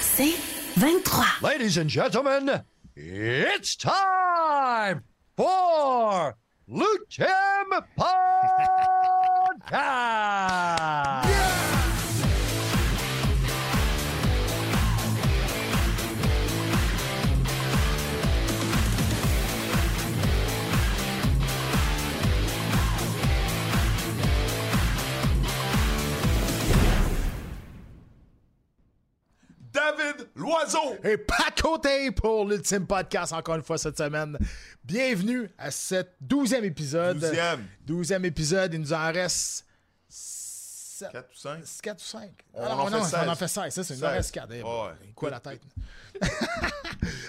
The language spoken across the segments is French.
C'est 23. Ladies and gentlemen, it's time for Tim Podcast! David Loiseau. Et pas de côté pour l'ultime podcast encore une fois cette semaine. Bienvenue à cet douzième épisode. Douzième. Douzième épisode. Il nous en reste 4 ou 5? 4 ou 5. On en fait non, 16. on en fait 16. Ça, c'est une 16. reste 4. Ouais. Quoi la tête?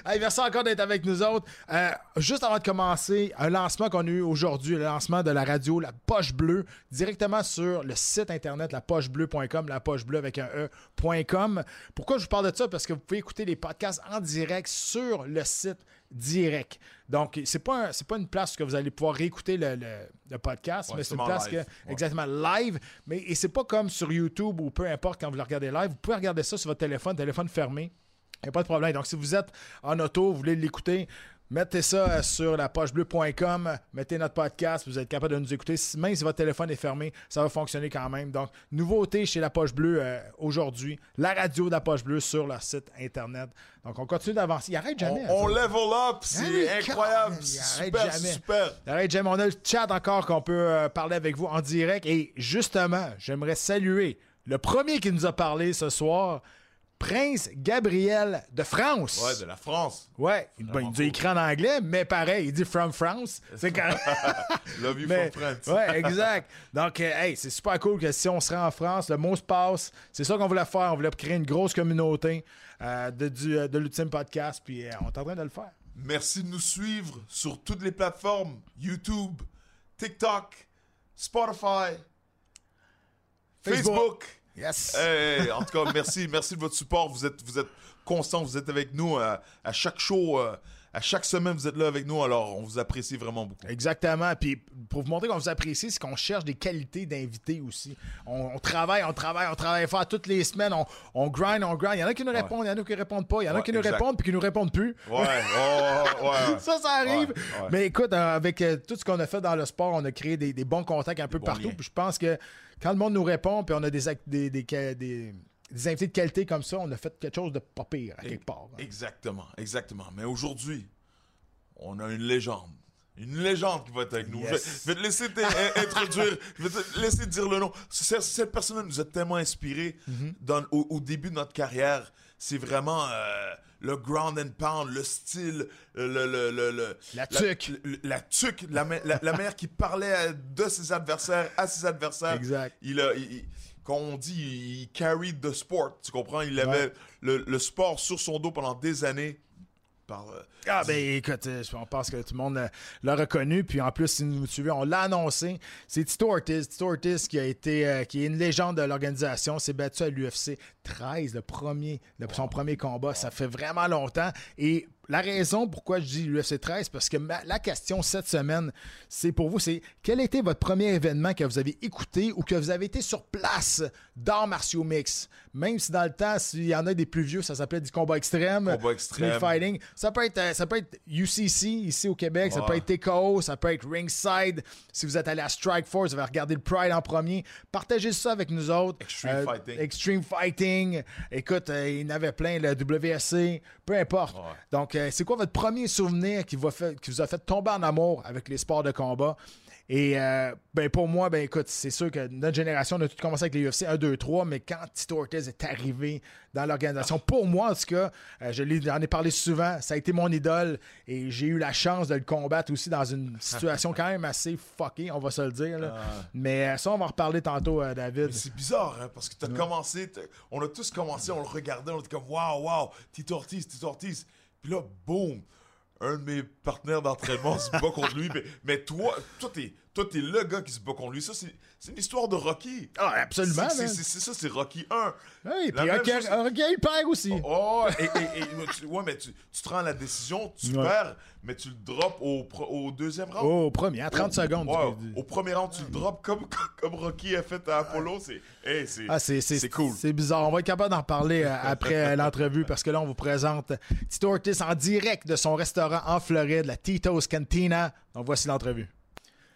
Hey, merci encore d'être avec nous autres. Euh, juste avant de commencer, un lancement qu'on a eu aujourd'hui, le lancement de la radio La Poche Bleue, directement sur le site internet lapochebleu.com, la poche bleue avec un e.com. Pourquoi je vous parle de ça? Parce que vous pouvez écouter les podcasts en direct sur le site direct. Donc, c'est pas, c'est pas une place que vous allez pouvoir réécouter le, le- le podcast, Ouais, mais c'est une place live. que, Ouais. exactement live. Mais et c'est pas comme sur YouTube ou peu importe quand vous le regardez live. Vous pouvez regarder ça sur votre téléphone, téléphone fermé. Il n'y a pas de problème. Donc, si vous êtes en auto, vous voulez l'écouter, mettez ça euh, sur la pochebleu.com, mettez notre podcast, vous êtes capable de nous écouter. Même si votre téléphone est fermé, ça va fonctionner quand même. Donc, nouveauté chez la Poche Bleue euh, aujourd'hui, la radio de la Poche Bleue sur leur site internet. Donc, on continue d'avancer. Il arrête On, jamais. on ça. level up. C'est oui, incroyable. il arrête Super, jamais. super. Arrête, Jam, on a le chat encore qu'on peut euh, parler avec vous en direct. Et justement, j'aimerais saluer le premier qui nous a parlé ce soir, Prince Gabriel de France. Ouais, de la France. Ouais, il, ben, il a écrit en anglais, mais pareil, il dit from France. C'est quand Love you mais, from France. ouais, exact. Donc, euh, hey, c'est super cool que si on se rend en France, le mot se passe. C'est ça qu'on voulait faire. On voulait créer une grosse communauté euh, de, du, euh, de l'ultime podcast, puis euh, on est en train de le faire. Merci de nous suivre sur toutes les plateformes YouTube, TikTok, Spotify, Facebook. Facebook. Yes. Hey, en tout cas, merci, merci de votre support. Vous êtes, vous êtes constant, vous êtes avec nous euh, à chaque show, euh, à chaque semaine, vous êtes là avec nous. Alors, on vous apprécie vraiment beaucoup. Exactement. Puis pour vous montrer qu'on vous apprécie, c'est qu'on cherche des qualités d'invités aussi. On, on travaille, on travaille, on travaille fort toutes les semaines. On, on grind, on grind. Il y en a qui nous répondent, il y en a qui répondent pas. Il y en a Ouais, qui nous exact. répondent puis qui nous répondent plus. Ouais, oh, ouais, ouais. Ça, ça arrive. Ouais. Mais écoute, euh, avec euh, tout ce qu'on a fait dans le sport, on a créé des, des bons contacts un peu partout. liens. Puis je pense que quand le monde nous répond, puis on a des, des, des, des, invités de qualité comme ça, on a fait quelque chose de pas pire à quelque part. hein. Exactement, exactement. Mais aujourd'hui, on a une légende. Une légende qui va être avec nous. Yes. Je vais te laisser introduire, je vais te laisser dire le nom. Cette personne nous a tellement inspiré Mm-hmm. dans, au, au début de notre carrière. C'est vraiment euh, le ground and pound, le style, le, le, le, le- La tuque. La, la tuque, la, la, la manière qui parlait de ses adversaires à ses adversaires. Exact. Il a, il- il- quand on dit, il carried the sport, tu comprends? Il avait Ouais. le, le sport sur son dos pendant des années. Par, euh, Ah ben écoute, euh, on pense que tout le monde euh, l'a reconnu. Puis en plus, si nous suivez, on l'a annoncé. C'est Tito Ortiz. Tito Ortiz qui a été euh, qui est une légende de l'organisation, s'est battu à l'UFC 13, le premier, le- son premier combat. Ça fait vraiment longtemps. Et la raison pourquoi je dis l'UFC 13, parce que ma- la question cette semaine, c'est pour vous, c'est quel était votre premier événement que vous avez écouté ou que vous avez été sur place d'arts martiaux mix? Même si dans le temps, s'il y en a des plus vieux, ça s'appelait du combat extrême. Combat extrême. street fighting. Ça peut être, euh, ça peut être UCC ici au Québec, ça peut être TKO, ça peut être Ringside. Si vous êtes allé à Strike Force, vous avez regardé le Pride en premier. Partagez ça avec nous autres. Euh, Extreme Fighting. Extreme Fighting. Écoute, euh, il y en avait plein, le WSC, peu importe. Ouais. Donc, euh, c'est quoi votre premier souvenir qui, va fait- qui vous a fait tomber en amour avec les sports de combat? Et euh, ben pour moi, ben écoute, c'est sûr que notre génération, on a tout commencé avec les UFC 1, 2, 3, mais quand Tito Ortiz est arrivé dans l'organisation, pour moi en tout cas, euh, je j'en ai parlé souvent, ça a été mon idole et j'ai eu la chance de le combattre aussi dans une situation quand même assez fuckée, on va se le dire. là. Mais euh, ça, on va en reparler tantôt, David. C'est bizarre, hein, parce que t'as commencé, t'as- on a tous commencé, on le regardait, on était comme waouh, waouh, Tito Ortiz, Tito Ortiz. Puis là, boum, un de mes partenaires d'entraînement se bat contre lui. Mais, mais toi, toi, t'es, Toi, t'es le gars qui se bat contre lui. Ça, c'est une histoire de Rocky. Ah, absolument, C'est- ça, c'est Rocky 1. Oui, La puis Rocky, perd aussi. Oh, et, et- et- tu, ouais, mais tu, tu te rends la décision, tu Ouais. perds, mais tu le drops au, deuxième round. Oh, au premier, à 30 secondes. Ouais, tu peux- au premier round, tu le drops comme, comme Rocky a fait à Apollo. C'est hey, Ah, cool. C'est bizarre. On va être capable d'en reparler euh, après euh, l'entrevue parce que là, on vous présente Tito Ortiz en direct de son restaurant en Floride, la Tito's Cantina. Donc, voici l'entrevue.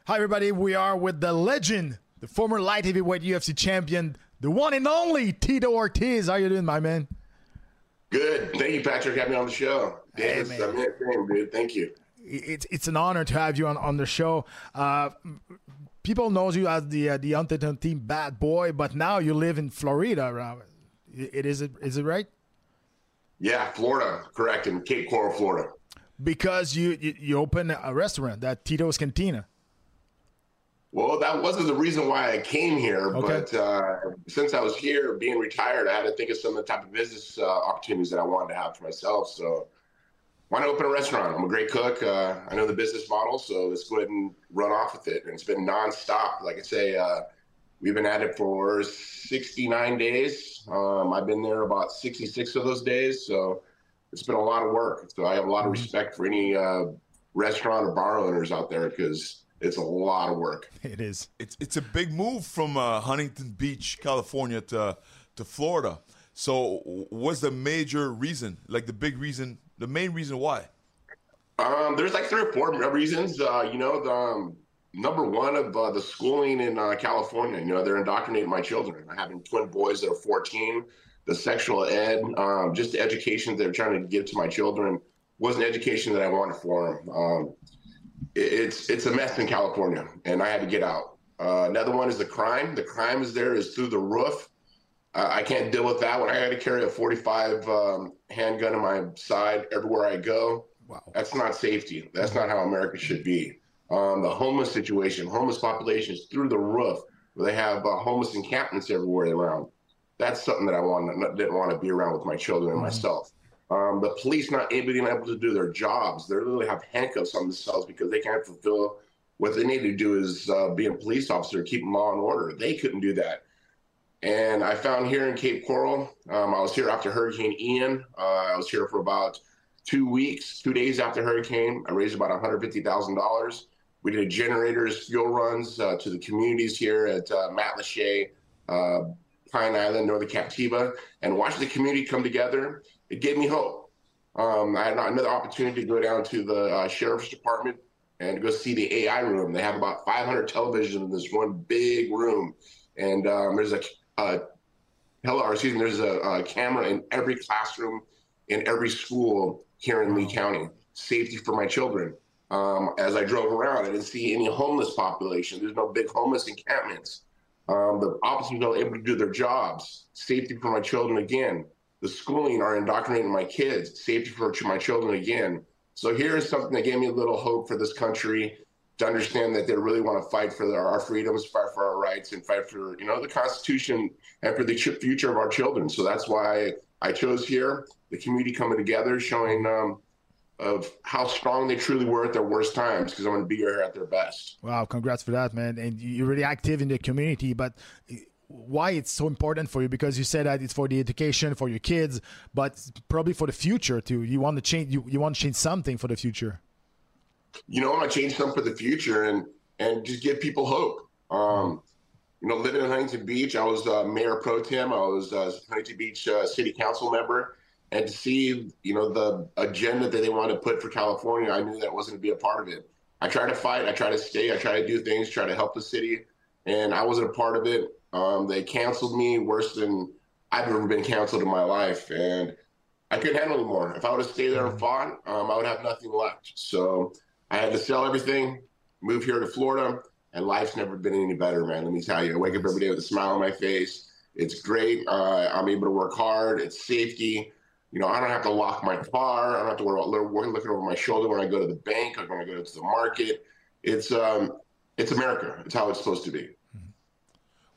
Hi, everybody. We are with the legend, the former light heavyweight UFC champion, the one and only Tito Ortiz. How you doing, my man? Good. Thank you, Patrick, having me on the show. Hey, Yes, man. I'm fame, dude. Thank you. It's it's an honor to have you on, on the show. Uh, people knows you as the uh, the Huntington team bad boy, but now you live in Florida. Right? It is it is it right? Yeah, Florida, correct, in Cape Coral, Florida. because you you, you open a restaurant that Tito's Cantina. Well, that wasn't the reason why I came here, Okay. but uh, since I was here, being retired, I had to think of some of the type of business uh, opportunities that I wanted to have for myself. So, why not open a restaurant? I'm a great cook. Uh, I know the business model, so let's go ahead and run off with it. And it's been nonstop. Like I say, uh, we've been at it for 69 days. Um, I've been there about 66 of those days, so it's been a lot of work. So I have a lot of respect for any uh, restaurant or bar owners out there because it's a lot of work. It is. it's it's a big move from uh, Huntington Beach, California to to Florida. So, what's the major reason? Like the big reason, the main reason why? Um, there's like three or four reasons. Uh, you know, the um, number one of uh, the schooling in uh, California. You know, they're indoctrinating my children. I having twin boys that are 14. The sexual ed, um, just the education they're trying to give to my children, was an education that I wanted for them. It- it's it's a mess in California, and I had to get out. Uh, another one is the crime. The crime is there is through the roof. Uh, I can't deal with that when I had to carry a 45 um, handgun in my side everywhere I go. Wow. That's not safety. That's not how America should be. Um, the homeless situation, homeless population is through the roof. They have uh, homeless encampments everywhere around. That's something that I want, didn't want to be around with my children and myself. Um, the police not able, being able to do their jobs. They literally have handcuffs on themselves because they can't fulfill what they need to do is uh, be a police officer, keep them law and order. They couldn't do that. And I found here in Cape Coral, um, I was here after Hurricane Ian. Uh, I was here for about two weeks, two days after hurricane. I raised about $150,000. We did generators, fuel runs uh, to the communities here at uh, Matt Lachey, uh, Pine Island, Northern Captiva, and watched the community come together. It gave me hope. Um, I had another opportunity to go down to the uh, sheriff's department and go see the AI room. They have about 500 televisions in this one big room, and um, there's a uh, hello, or excuse me, there's a, a camera in every classroom in every school here in Lee County. Safety for my children. Um, as I drove around, I didn't see any homeless population. There's no big homeless encampments. Um, the officers are able to do their jobs. Safety for my children again. The schooling are indoctrinating my kids. Safety for my children again. So here's something that gave me a little hope for this country to understand that they really want to fight for our, freedoms, fight for our rights, and fight for you know the Constitution and for the future of our children. So that's why I chose here. The community coming together, showing um, of how strong they truly were at their worst times, because I'm going to be here at their best. Wow, congrats for that, man. And you're really active in the community, but why it's so important for you? Because you said that it's for the education for your kids, but probably for the future too. You want to change. You, you want to change something for the future. you know, I want to change something for the future and and just give people hope. Um, you know, living in Huntington Beach, I was uh, mayor pro tem. I was uh, Huntington Beach uh, city council member, and to see you know the agenda that they wanted to put for California, I knew that wasn't going to be a part of it. I try to fight. I try to stay. I try to do things. Try to help the city, and I wasn't a part of it. Um, they canceled me worse than I've ever been canceled in my life, and I couldn't handle anymore. If I would have stayed there and fought, um, I would have nothing left. So I had to sell everything, move here to Florida, and life's never been any better, man. Let me tell you. I wake up every day with a smile on my face. It's great. Uh, I'm able to work hard. It's safety. You know, I don't have to lock my car. I don't have to worry about looking looking over my shoulder when I go to the bank or when I go to the market. It's um, it's America. It's how it's supposed to be.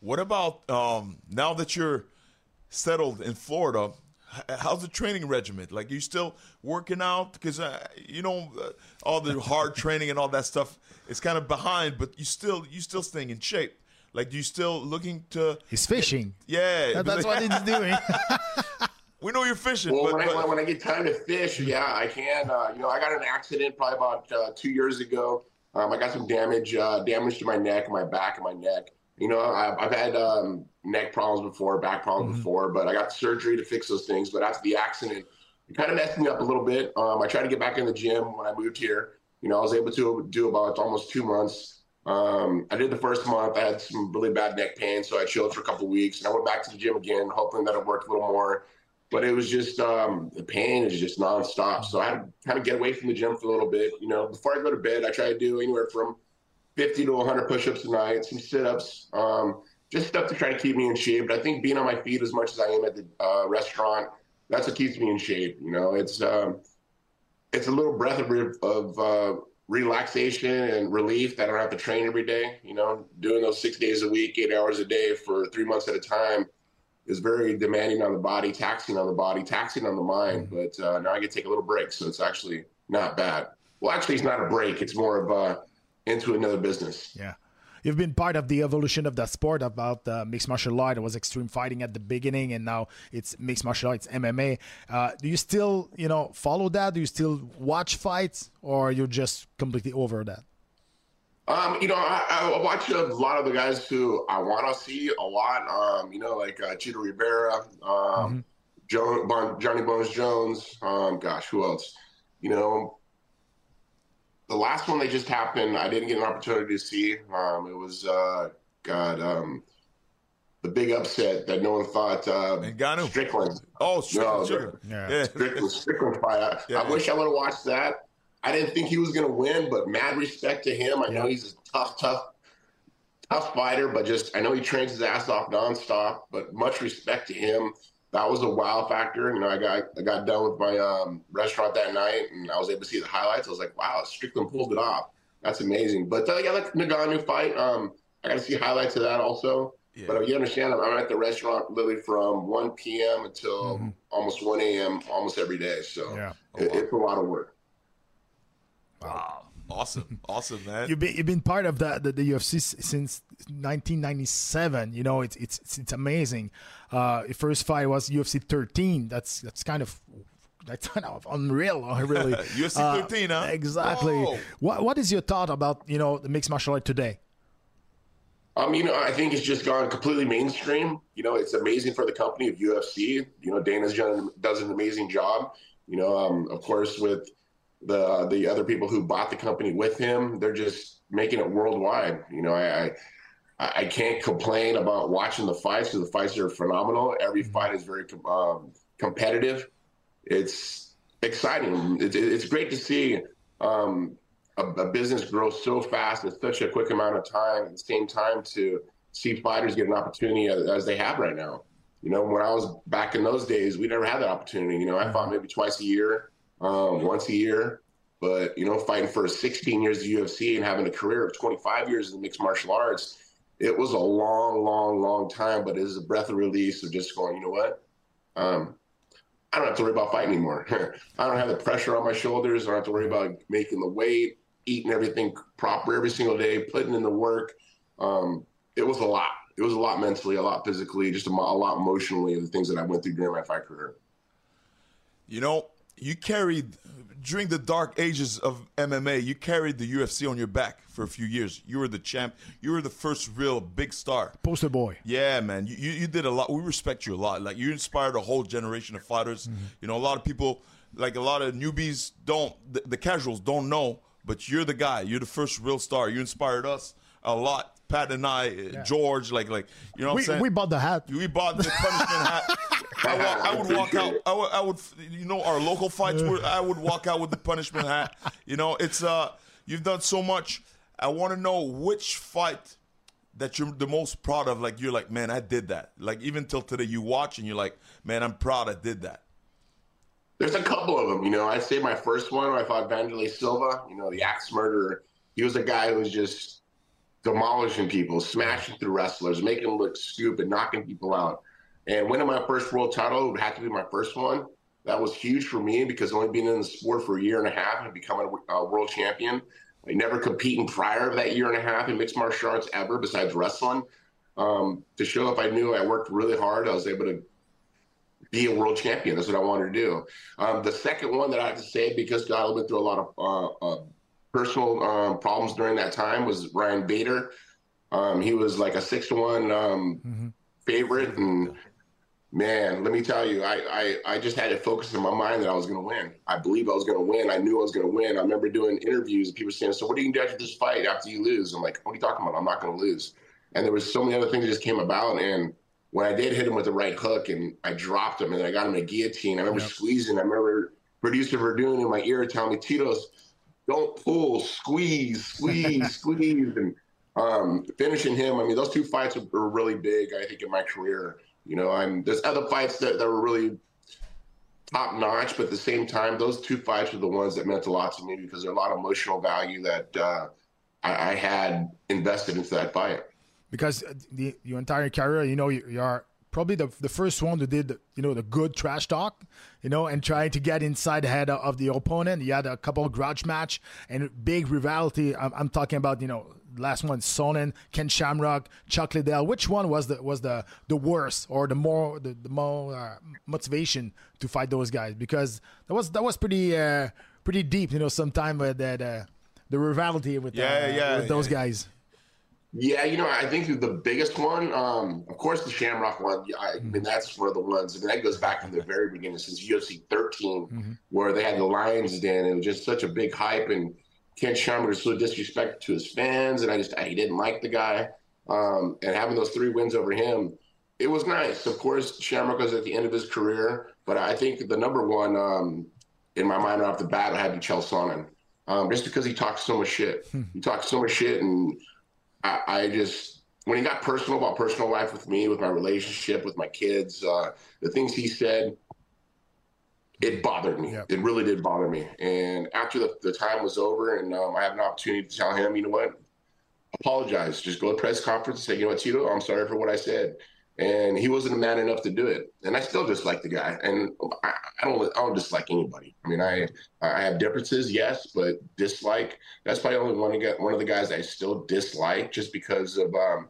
What about um, now that you're settled in Florida? how's the training regimen? Like, you still working out? Because uh, you know uh, all the hard training and all that stuff is kind of behind, but you still you still staying in shape. Like, you still looking to? He's fishing. Yeah, That- That's what he's doing. we know you're fishing. Well, but, when, but- I, when I get time to fish, yeah, I can. Uh, you know, I got an accident probably about uh, two years ago. Um, I got some damage, uh, damage to my neck, my back, and my neck. You know, I've, I've had um, neck problems before, back problems Mm-hmm. before, but I got surgery to fix those things. But after the accident, it kind of messed me up a little bit. Um, I tried to get back in the gym when I moved here. You know, I was able to do about almost two months. Um, I did the first month. I had some really bad neck pain, so I chilled for a couple of weeks, and I went back to the gym again, hoping that it worked a little more but it was just um, the pain is just nonstop. So I had to kind of get away from the gym for a little bit. You know, before I go to bed, I try to do anywhere from 50 to 100 push-ups a night, some sit-ups, um, just stuff to try to keep me in shape. But I think being on my feet as much as I am at the uh, restaurant, that's what keeps me in shape. You know, it's um, it's a little breath of, re- of uh, relaxation and relief that I don't have to train every day. You know, doing those six days a week, eight hours a day for three months at a time is very demanding on the body, taxing on the body, taxing on the mind. But uh, now I get to take a little break, so it's actually not bad. Well, actually, it's not a break. It's more of uh, into another business. Yeah. You've been part of the evolution of that sport about uh, mixed martial art. It was extreme fighting at the beginning, and now it's mixed martial arts, MMA. Uh, do you still, you know, follow that? Do you still watch fights, or you're just completely over that? Um, you know, I, I watch a lot of the guys who I want to see a lot. Um, you know, like uh, Chito Rivera, um, Joe, bon, Johnny Bones Jones. Um, gosh, who else? You know, the last one that just happened, I didn't get an opportunity to see. Um, it was uh, God, um, the big upset that no one thought. Uh, Ngannou. Strickland. oh, Strickland, No, Strickland. Yeah. yeah. Strickland, Strickland fight. I, Yeah. I wish I would have watched that. I didn't think he was going to win, but mad respect to him. I know he's a tough, tough, tough fighter, but just I know he trains his ass off nonstop. But much respect to him. That was a wow factor. You know, I got I got done with my um, restaurant that night, and I was able to see the highlights. I was like, wow, Strickland pulled it off. That's amazing. But uh, yeah, like Nagano fight. Um, I got to see highlights of that also. Yeah. But uh, you understand, I'm at the restaurant literally from 1 p.m. until almost 1 a.m. almost every day. So Yeah. it, it's a lot of work. Wow. Awesome. Awesome, man. You've been you've been part of the the, the UFC since 1997. You know, it's it's it's, it's amazing. Uh, your first fight was UFC 13. That's that's kind of that's kind of unreal, really. UFC Uh, 13, huh? Exactly. Whoa. What what is your thought about you know the mixed martial art today? Um, you know, I think it's just gone completely mainstream. You know, it's amazing for the company of UFC. You know, Dana's done does an amazing job. You know, um, of course, with the the other people who bought the company with him, they're just making it worldwide. You know, I I, I can't complain about watching the fights because the fights are phenomenal. Every fight is very um, competitive. It's exciting. It's, it's great to see um, a, a business grow so fast in such a quick amount of time. At the same time, to see fighters get an opportunity as, as they have right now. You know, when I was back in those days, we never had that opportunity. You know, I fought maybe twice a year, um, once a year. But you know, fighting for 16 years of UFC and having a career of 25 years in the mixed martial arts, it was a long, long, long time. But it is a breath of release of just going, you know what? Um, I don't have to worry about fighting anymore. I don't have the pressure on my shoulders. I don't have to worry about making the weight, eating everything proper every single day, putting in the work. Um, it was a lot. It was a lot mentally, a lot physically, just a, a lot emotionally of the things that I went through during my fight career. You know, you carried during the dark ages of MMA. You carried the UFC on your back for a few years. You were the champ. You were the first real big star. Poster boy. Yeah, man, you, you you did a lot. We respect you a lot. Like you inspired a whole generation of fighters. Mm-hmm. You know, a lot of people, like a lot of newbies, don't the, the casuals don't know, but you're the guy. You're the first real star. You inspired us a lot. Pat and I, uh George, like like you know what We, I'm saying. we bought the hat. We bought the punishment hat. I, wa- I would walk out. I would, I would, you know, our local fights. Were, I would walk out with the punishment hat. You know, it's uh, you've done so much. I want to know which fight that you're the most proud of. Like you're like, man, I did that. Like even till today, you watch and you're like, man, I'm proud I did that. There's a couple of them. You know, I'd say my first one, I fought Vanderlei Silva. You know, the axe murderer. He was a guy who was just demolishing people, smashing through wrestlers, making them look stupid, knocking people out. And winning my first world title would have to be my first one. That was huge for me because only being in the sport for a year and a half and becoming a, world champion, I never competing prior to that year and a half in mixed martial arts ever besides wrestling. Um, to show up, I knew I worked really hard. I was able to be a world champion. That's what I wanted to do. Um, the second one that I have to say, because God went through a lot of uh, uh, personal um, problems during that time, was Ryan Bader. Um, he was like a six to one um, mm-hmm. favorite, and man, let me tell you, I, I I just had it focused in my mind that I was going to win. I believe I was going to win. I knew I was going to win. I remember doing interviews and people saying, "So what are you going to do after this fight? After you lose?" I'm like, "What are you talking about? I'm not going to lose." And there was so many other things that just came about, and when I did hit him with the right hook and I dropped him and I got him a guillotine, I remember yep. squeezing. I remember producer Verdun in my ear telling me, Tito's, don't pull, squeeze, squeeze, squeeze. And um, finishing him, I mean, those two fights were really big, I think, in my career. You know, I'm there's other fights that, that were really top notch, but at the same time, those two fights were the ones that meant a lot to me because there's a lot of emotional value that uh, I, I had invested into that fight because the, your entire career, you know, you, you are probably the, the first one who did the, you know the good trash talk you know and trying to get inside the head of the opponent. You had a couple of grudge match and big rivalry. I'm, I'm talking about you know last one sonnen ken shamrock chuck liddell. Which one was the was the the worst or the more the, the more uh, motivation to fight those guys? Because that was that was pretty uh, pretty deep you know sometime that uh, the rivalry with, yeah, uh, yeah, with those yeah. guys yeah, you know, I think the biggest one, um, of course, the Shamrock one. I, I, mean, that's one of the ones. I mean, that goes back from the very beginning, since UFC 13, mm-hmm. where they had the Lions Den. It was just such a big hype, and Ken Shamrock was so disrespectful to his fans, and I just I didn't like the guy. Um, and having those three wins over him, it was nice. Of course, Shamrock was at the end of his career, but I think the number one um, in my mind right off the bat had to be Chael Sonnen, um, just because he talks so much shit. Hmm. he talks so much shit and I, I, just when he got personal about personal life with me, with my relationship, with my kids, uh, the things he said, it bothered me. It really did bother me. And after the, the time was over, and um, I had an opportunity to tell him, you know what, apologize. Just go to press conference and say, you know what, Tito, I'm sorry for what I said and he wasn't a man enough to do it. And I still dislike the guy, and I, I, don't I don't dislike anybody. I mean, I I have differences, yes, but dislike that's probably only one of one of the guys I still dislike just because of um.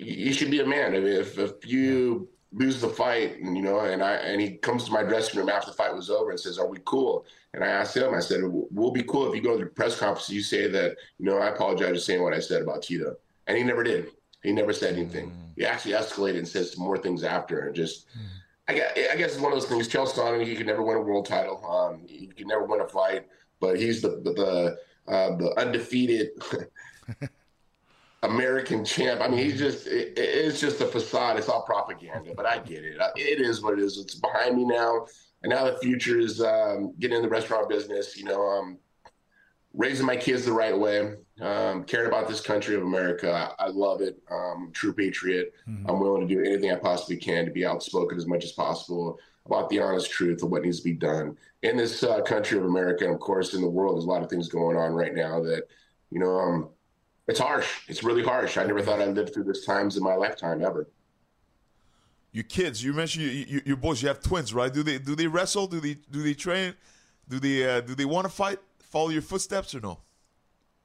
You, should be a man. If if you lose the fight, and you know, and I and he comes to my dressing room after the fight was over and says, "Are we cool?" And I asked him, I said, "We'll be cool if you go to the press conference. You say that you know I apologize for saying what I said about Tito," and he never did. He never said anything. Mm. He actually escalated and says more things after. And just, mm. I, guess, I guess it's one of those things. Chael Sonnen, he could never win a world title. Um, he could never win a fight, but he's the the the, uh, the undefeated American champ. I mean, he's just it, it's just a facade. It's all propaganda. But I get it. It is what it is. It's behind me now, and now the future is um, getting in the restaurant business. You know, um, raising my kids the right way, um, caring about this country of America. I, I love it. Um, true patriot. Mm-hmm. I'm willing to do anything I possibly can to be outspoken as much as possible about the honest truth of what needs to be done in this uh, country of America. And of course, in the world, there's a lot of things going on right now that, you know, um, it's harsh. It's really harsh. I never thought I'd live through this times in my lifetime ever. Your kids, you mentioned you, you, your boys. You have twins, right? Do they do they wrestle? Do they do they train? Do they uh, do they want to fight? follow your footsteps or no?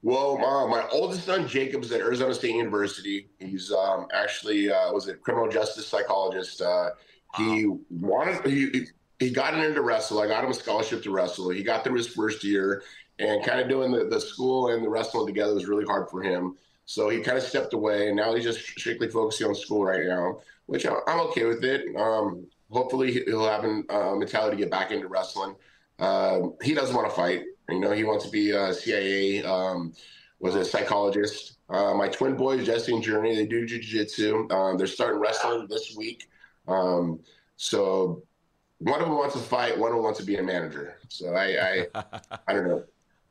Well, uh, my oldest son Jacob is at Arizona State University. He's um, actually uh, was a criminal justice psychologist. Uh, he wow. wanted he he got into wrestle. I got him a scholarship to wrestle. He got through his first year, and kind of doing the, the school and the wrestling together was really hard for him. So he kind of stepped away, and now he's just strictly focusing on school right now, which I'm okay with it. Um, hopefully, he'll have a uh, mentality to get back into wrestling. Uh, he doesn't want to fight. You know, he wants to be a CIA, um, was a psychologist. Uh, my twin boys, Jesse and Journey, they do jujitsu. Um, they're starting wrestling this week. Um, so one of them wants to fight, one of them wants to be a manager. So I, I, I don't know.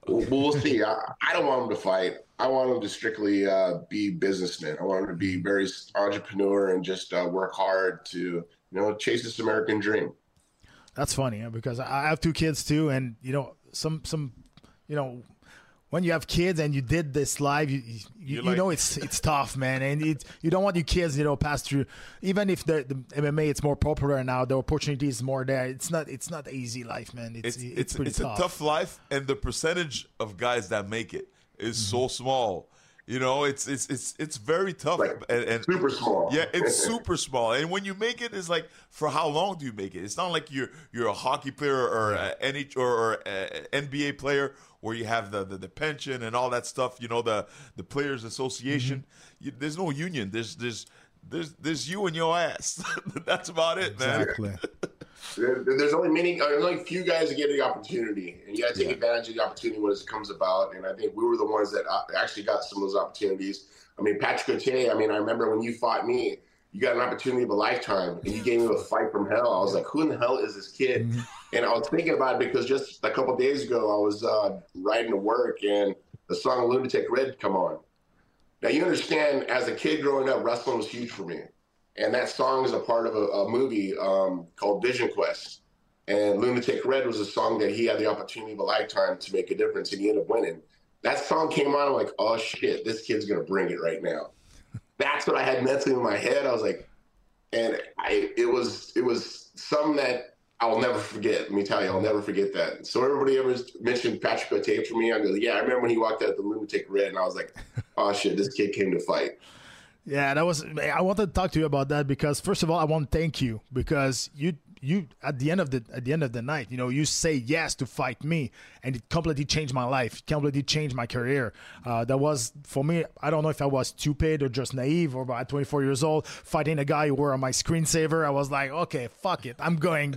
We'll, we'll see. I, I, don't want them to fight. I want them to strictly uh, be businessmen. I want them to be very entrepreneur and just uh, work hard to, you know, chase this American dream. That's funny because I have two kids too, and you know, some some, you know, when you have kids and you did this live, you you, you like- know it's it's tough, man, and it, you don't want your kids, you know, pass through. Even if the, the MMA it's more popular now, the opportunity is more there. It's not it's not easy life, man. It's it's it's, it's, it's a tough life, and the percentage of guys that make it is Mm-hmm. so small. You know, it's it's it's it's very tough, Like, and, and super small. Yeah, it's super small. And when you make it, it's like for how long do you make it? It's not like you're you're a hockey player or a any or, or a NBA player where you have the, the, the pension and all that stuff. You know the the players association. Mm-hmm. You, there's no union. There's there's there's there's you and your ass. That's about it, man. Exactly. There- there's only many, uh, there's only few guys that get the opportunity, and you got to take advantage of the opportunity when it comes about. And I think we were the ones that uh, actually got some of those opportunities. I mean, Patrick Cote. I mean, I remember when you fought me, you got an opportunity of a lifetime, and you gave me a fight from hell. I was like, who in the hell is this kid? And I was thinking about it because just a couple days ago, I was uh, riding to work, and the song "Lunatic Red" come on. Now you understand, as a kid growing up, wrestling was huge for me, and that song is a part of a, a movie um, called Vision Quest. And Lunatic Red was a song that he had the opportunity of a lifetime to make a difference, and he ended up winning. That song came on, I'm like, oh shit, this kid's gonna bring it right now. That's what I had mentally in my head. I was like, and I, it was, it was something that I'll never forget. Let me tell you, I'll never forget that. So everybody ever mentioned Patrick O'Tate for me, I go, yeah, I remember when he walked out the Lunatic Red, and I was like, oh shit, this kid came to fight. Yeah, that was. I wanted to talk to you about that because first of all, I want to thank you because you you at the end of the at the end of the night, you know, you say yes to fight me, and it completely changed my life. Completely changed my career. Uh, that was for me. I don't know if I was stupid or just naive or at 24 years old fighting a guy who were on my screensaver. I was like, okay, fuck it, I'm going.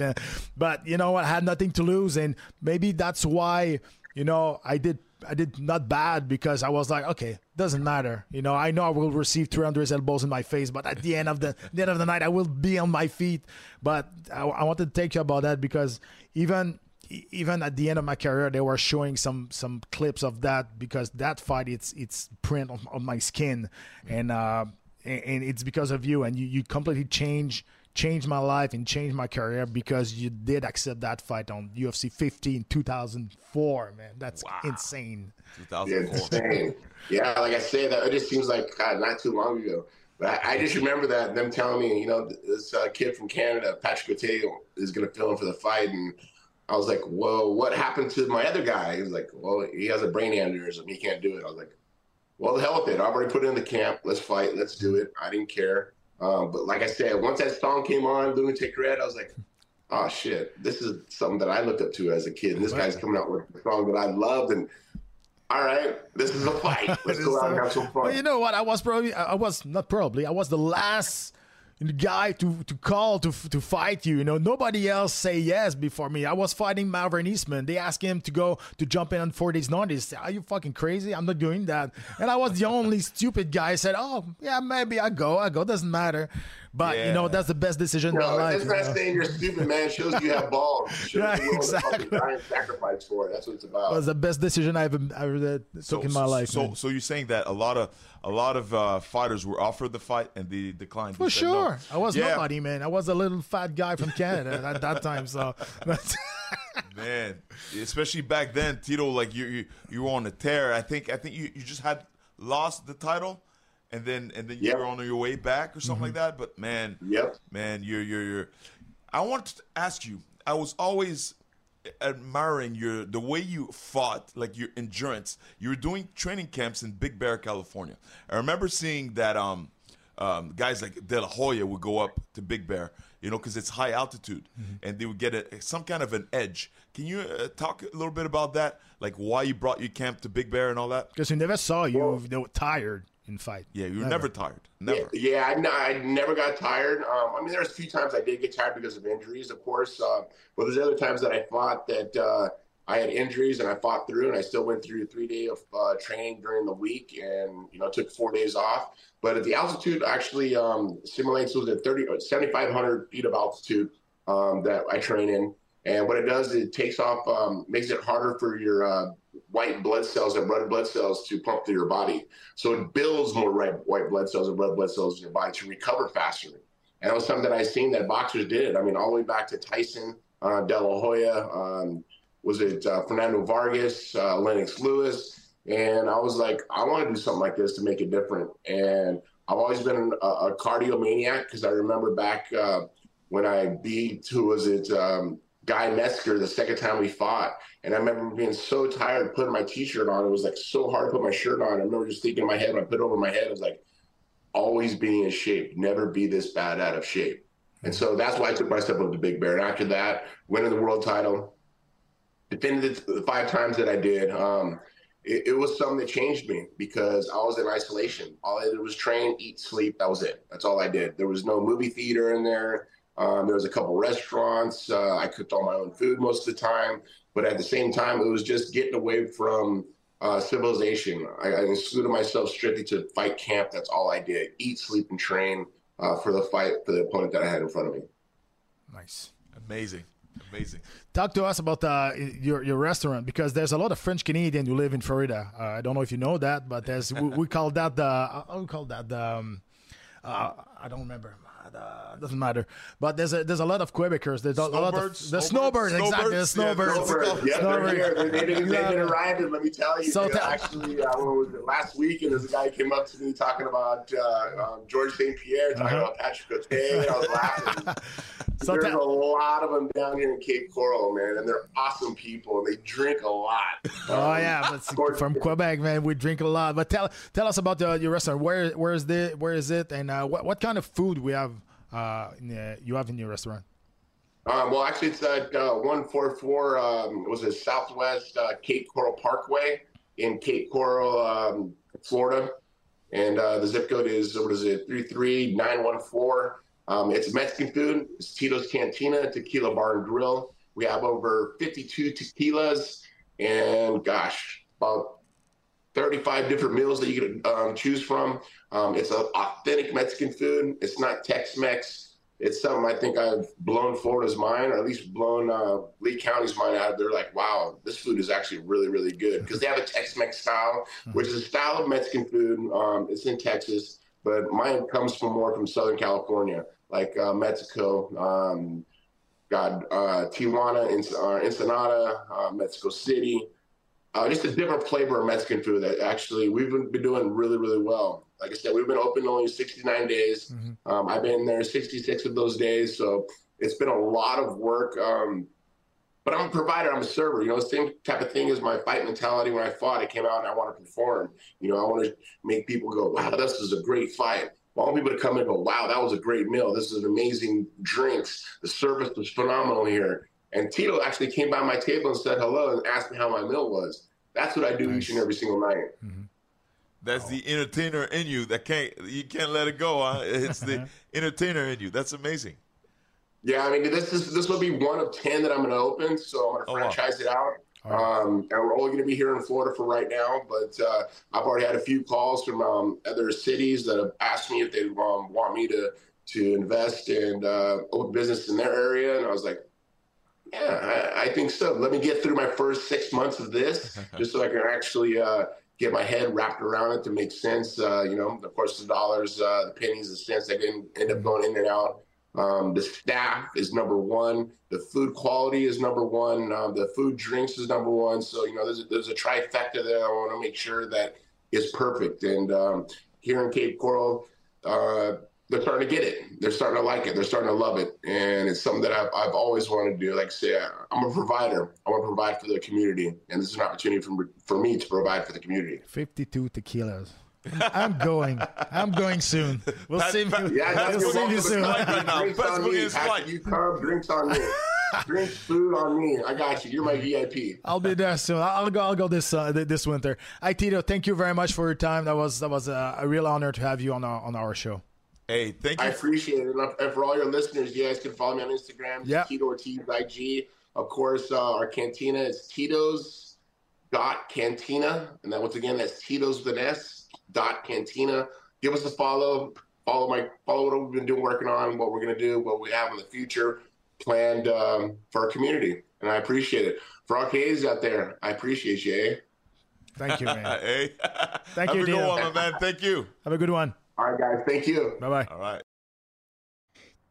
But you know, I had nothing to lose, and maybe that's why you know I did I did not bad because I was like, okay, doesn't matter. You know, I know I will receive 300 elbows in my face, but at the end of the, the end of the night, I will be on my feet. But I, I wanted to take you about that because even even at the end of my career, they were showing some some clips of that because that fight it's it's print on, on my skin, and uh, and, and it's because of you, and you you completely change changed my life and changed my career because you did accept that fight on UFC 50 in 2004, man. That's insane. 2004. Insane. yeah, like I say, that it just seems like God, not too long ago. But I, I just remember that them telling me, you know, this uh, kid from Canada, Patrick Cote, is going to fill in for the fight, and I was like, "Whoa, what happened to my other guy?" He was like, "Well, he has a brain aneurysm. He can't do it." I was like, "Well, the hell with it. I've already put it in the camp. Let's fight. Let's do it." I didn't care. Um, but like I said, once that song came on, Lunatic Red, I was like, "Oh shit, this is something that I looked up to as a kid." And this guy's coming out with a song that I loved, and all right, this is a fight. Let's go out and have some fun. Well, you know what? I was probably, I I was not probably, I was the last guy to, to call to to fight you. You know, nobody else say yes before me. I was fighting Malvern Eastman. They asked him to go to jump in on four days notice. Are you fucking crazy? I'm not doing that. And I was the only stupid guy. I said, oh yeah, maybe I go. I go. Doesn't matter. But you know, that's the best decision in my No, life. it's you not know. saying you're stupid, man. It shows you have balls. It shows Yeah, you willing to fucking exactly. die and sacrifice for it. That's what it's about. It was the best decision I've ever, ever took in my life. So, man. so you're saying that a lot of a lot of uh, fighters were offered the fight and they declined. For They said no. sure. I was Yeah. nobody, man. I was a little fat guy from Canada at that time. So, man. Especially back then, Tito, like you you, you were on a tear. I think I think you, you just had lost the title, and then and then you Yep. were on your way back or something like that. But man, Yep. man, you're you're you're. I wanted to ask you. I was always admiring your the way you fought, like your endurance. You were doing training camps in Big Bear, California. I remember seeing that um, um, guys like De La Hoya would go up to Big Bear, you know, because it's high altitude, and they would get a, some kind of an edge. Can you uh, talk a little bit about that, like why you brought your camp to Big Bear and all that? because we never saw you you know, tired in fight. Yeah, you were never, tired, never. Yeah, yeah I, n- I never got tired. Um, I mean, there's a few times I did get tired because of injuries, of course. Uh, but there's other times that I fought that uh, I had injuries and I fought through, and I still went through three day of uh, training during the week, and you know took four days off. But at the altitude actually um, simulates was at 30, 7,500 feet of altitude um, that I train in. And what it does, is it takes off, um, makes it harder for your uh, white blood cells and red blood cells to pump through your body. So it builds more red, white blood cells and red blood cells in your body to recover faster. And that was something that I seen that boxers did. I mean, all the way back to Tyson, uh, De La Hoya, um, was it uh, Fernando Vargas, uh, Lennox Lewis? And I was like, I want to do something like this to make it different. And I've always been a, a cardio maniac because I remember back uh, when I beat, who was it, um, Guy Metzger, the second time we fought. And I remember being so tired putting my t shirt on. It was like so hard to put my shirt on. I remember just thinking in my head, when I put it over my head, I was like, always being in shape, never be this bad out of shape. And so that's why I took myself up to Big Bear. And after that, winning the world title, defended it the five times that I did. Um, it, it, was something that changed me because I was in isolation. All I did was train, eat, sleep. That was it. That's all I did. There was no movie theater in there. Um, there was a couple restaurants. Uh, I cooked all my own food most of the time. But at the same time, it was just getting away from uh, civilization. I, I excluded myself strictly to fight camp. That's all I did: eat, sleep, and train uh, for the fight for the opponent that I had in front of me. Nice, amazing, amazing. Talk to us about uh, your your restaurant because there's a lot of French Canadian who live in Florida. Uh, I don't know if you know that, but there's we, we call that the uh, we call that the um, uh, I don't remember uh, doesn't matter. But there's a there's a lot of Quebecers. There's a lot of the snowbirds, exactly the snowbirds. Yeah, snowbirds. Yeah, they, they, didn't, they didn't arrive, and let me tell you, so actually, uh, what was it, last week, and this guy came up to me talking about uh, um, George St. Pierre, talking uh-huh. about Patrick Cote, and I was laughing. so there's a lot of them down here in Cape Coral, man, and they're awesome people, and they drink a lot. oh um, yeah, but from Quebec, man, we drink a lot. But tell tell us about the, your restaurant. Where where is the where is it, and uh, what what kind of food we have uh, the, you have in your restaurant? Um, well, actually, it's at uh, 144, um, it was a Southwest uh, Cape Coral Parkway in Cape Coral, um, Florida. And uh, the zip code is, what is it, 33914. Um, it's Mexican food. It's Tito's Cantina, Tequila Bar and Grill. We have over 52 tequilas and, gosh, about 35 different meals that you can um, choose from. Um, it's an authentic Mexican food. It's not Tex-Mex. It's something I think I've blown Florida's mind, or at least blown uh, Lee County's mind out. They're like, wow, this food is actually really, really good because they have a Tex-Mex style, mm-hmm. which is a style of Mexican food. Um, it's in Texas, but mine comes from more from Southern California, like uh, Mexico. Um, got uh, Tijuana, uh, Ensenada, uh, Mexico City uh, just a different flavor of Mexican food that actually we've been, doing really, really well. Like I said, we've been open only 69 days. Mm-hmm. Um, I've been there 66 of those days. So it's been a lot of work. Um, but I'm a provider, I'm a server. You know, same type of thing as my fight mentality when I fought. I came out and I want to perform. You know, I want to make people go, wow, this is a great fight. I want people to come in and go, wow, that was a great meal. This is an amazing drinks. The service was phenomenal here. And Tito actually came by my table and said hello and asked me how my meal was. That's what I do nice. each and every single night. Mm-hmm. That's oh. the entertainer in you that can't you can't let it go. Huh? It's the entertainer in you. That's amazing. Yeah, I mean this is this will be one of ten that I'm going to open, so I'm going to oh, franchise wow. it out. Right. Um, and we're only going to be here in Florida for right now, but uh, I've already had a few calls from um, other cities that have asked me if they um, want me to to invest and uh, open business in their area, and I was like, yeah, I, I, think so. Let me get through my first six months of this, just so I can actually uh, get my head wrapped around it to make sense. Uh, you know, of course, the dollars, uh, the pennies, the cents, they can end up going in and out. Um, the staff is number one. The food quality is number one. Um, the food drinks is number one. So you know, there's a, there's a trifecta there. I want to make sure that is perfect. And um, here in Cape Coral, uh, they're starting to get it. They're starting to like it. They're starting to love it, and it's something that I've, I've always wanted to do. Like I say, I'm a provider. I want to provide for the community, and this is an opportunity for for me to provide for the community. Fifty-two tequilas. I'm going. I'm going soon. We'll see. You. Yeah, we'll see you soon. Drinks on me. You come, drinks on me. drinks, food on me. I got you. You're my VIP. I'll be there soon. I'll go. I'll go this uh, this winter. Hi, Tito. Thank you very much for your time. That was that was a, a real honor to have you on our on our show. Hey, thank you. I appreciate it. And for all your listeners, you guys can follow me on Instagram. Yeah. Tito Ortiz IG. Of course, uh, our cantina is Tito's dot cantina. And then once again, that's Tito's with an S dot cantina. Give us a follow. Follow my follow what we've been doing, working on, what we're gonna do, what we have in the future planned um, for our community. And I appreciate it. For all Canadians out there, I appreciate you. Eh? Thank you, man. hey. Thank Have you, a good one, man. Thank you. Have a good one. All right, guys. Thank you. Bye bye. All right.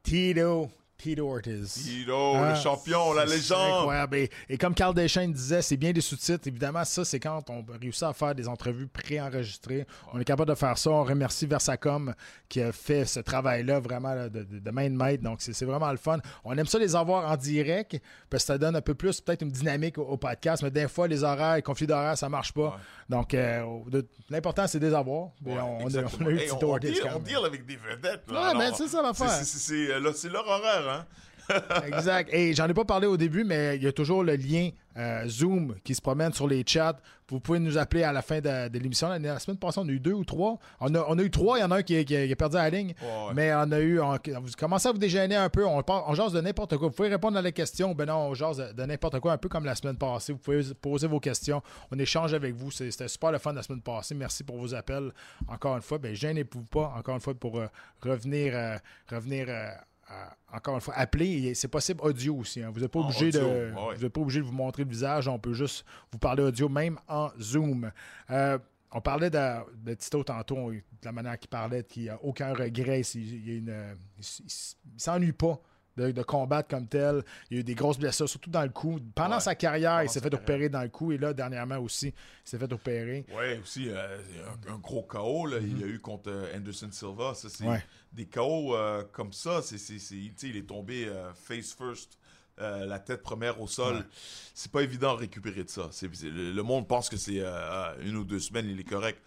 Tito Tito Ortiz. Tito, Ah, le champion, la légende. incroyable. Et, et comme Carl Deschênes disait, c'est bien des sous-titres. Évidemment, ça, c'est quand on réussit à faire des entrevues pré-enregistrées. On est capable de faire ça. On remercie Versacom qui a fait ce travail-là vraiment là, de, de, de main de maître. Donc, c'est vraiment le fun. On aime ça les avoir en direct parce que ça donne un peu plus, peut-être une dynamique au, au podcast. Mais des fois, les horaires, les conflits d'horaires, ça marche pas. Ouais. Donc, euh, l'important, c'est de les avoir. Ouais, on, on a, exactement. on a eu Hey, Tito on, Ortiz. deal, on deal avec des vedettes. Là. Ouais, mais c'est ça l'affaire. c'est- euh, c'est leur horaire. Hein? Exact. Et j'en ai pas parlé au début, mais il y a toujours le lien euh, Zoom qui se promène sur les chats. Vous pouvez nous appeler à la fin de, de l'émission. La, la semaine passée, on a eu deux ou trois. On a, on a eu trois. Il y en a un qui, qui a, qui a perdu la ligne. Ouais. Mais on a eu. on- vous commencez à vous déjeuner un peu. On, parle, on jase de n'importe quoi. Vous pouvez répondre à la question. Ben non, on jase de, de n'importe quoi, un peu comme la semaine passée. Vous pouvez poser vos questions. On échange avec vous. C'était super le fun la semaine passée. Merci pour vos appels. Encore une fois, ben, gênez-vous pas, encore une fois, pour euh, revenir. euh, revenir encore une fois, appeler. Et C'est possible audio aussi. hein. Vous n'êtes pas, En obligé de, audio, ouais. vous êtes pas obligé de vous montrer le visage. On peut juste vous parler audio, même en Zoom. Euh, on parlait de, de Tito tantôt, de la manière qu'il parlait, qu'il n'a aucun regret. Il, a euh, il il s- il s'ennuie pas de, de combattre comme tel. Il y a eu des grosses blessures, surtout dans le cou. Pendant Ouais, sa carrière, il s'est fait opérer dans le cou. Et là, dernièrement aussi, il s'est fait opérer. Ouais, aussi, euh, un, un gros KO, là, il y a eu contre euh, Anderson Silva. Ça, c'est Ouais. des KO euh, comme ça. C'est, il est tombé euh, face first, euh, la tête première au sol. Ouais. C'est pas évident de récupérer de ça. Le, le monde pense que c'est euh, une ou deux semaines, il est correct.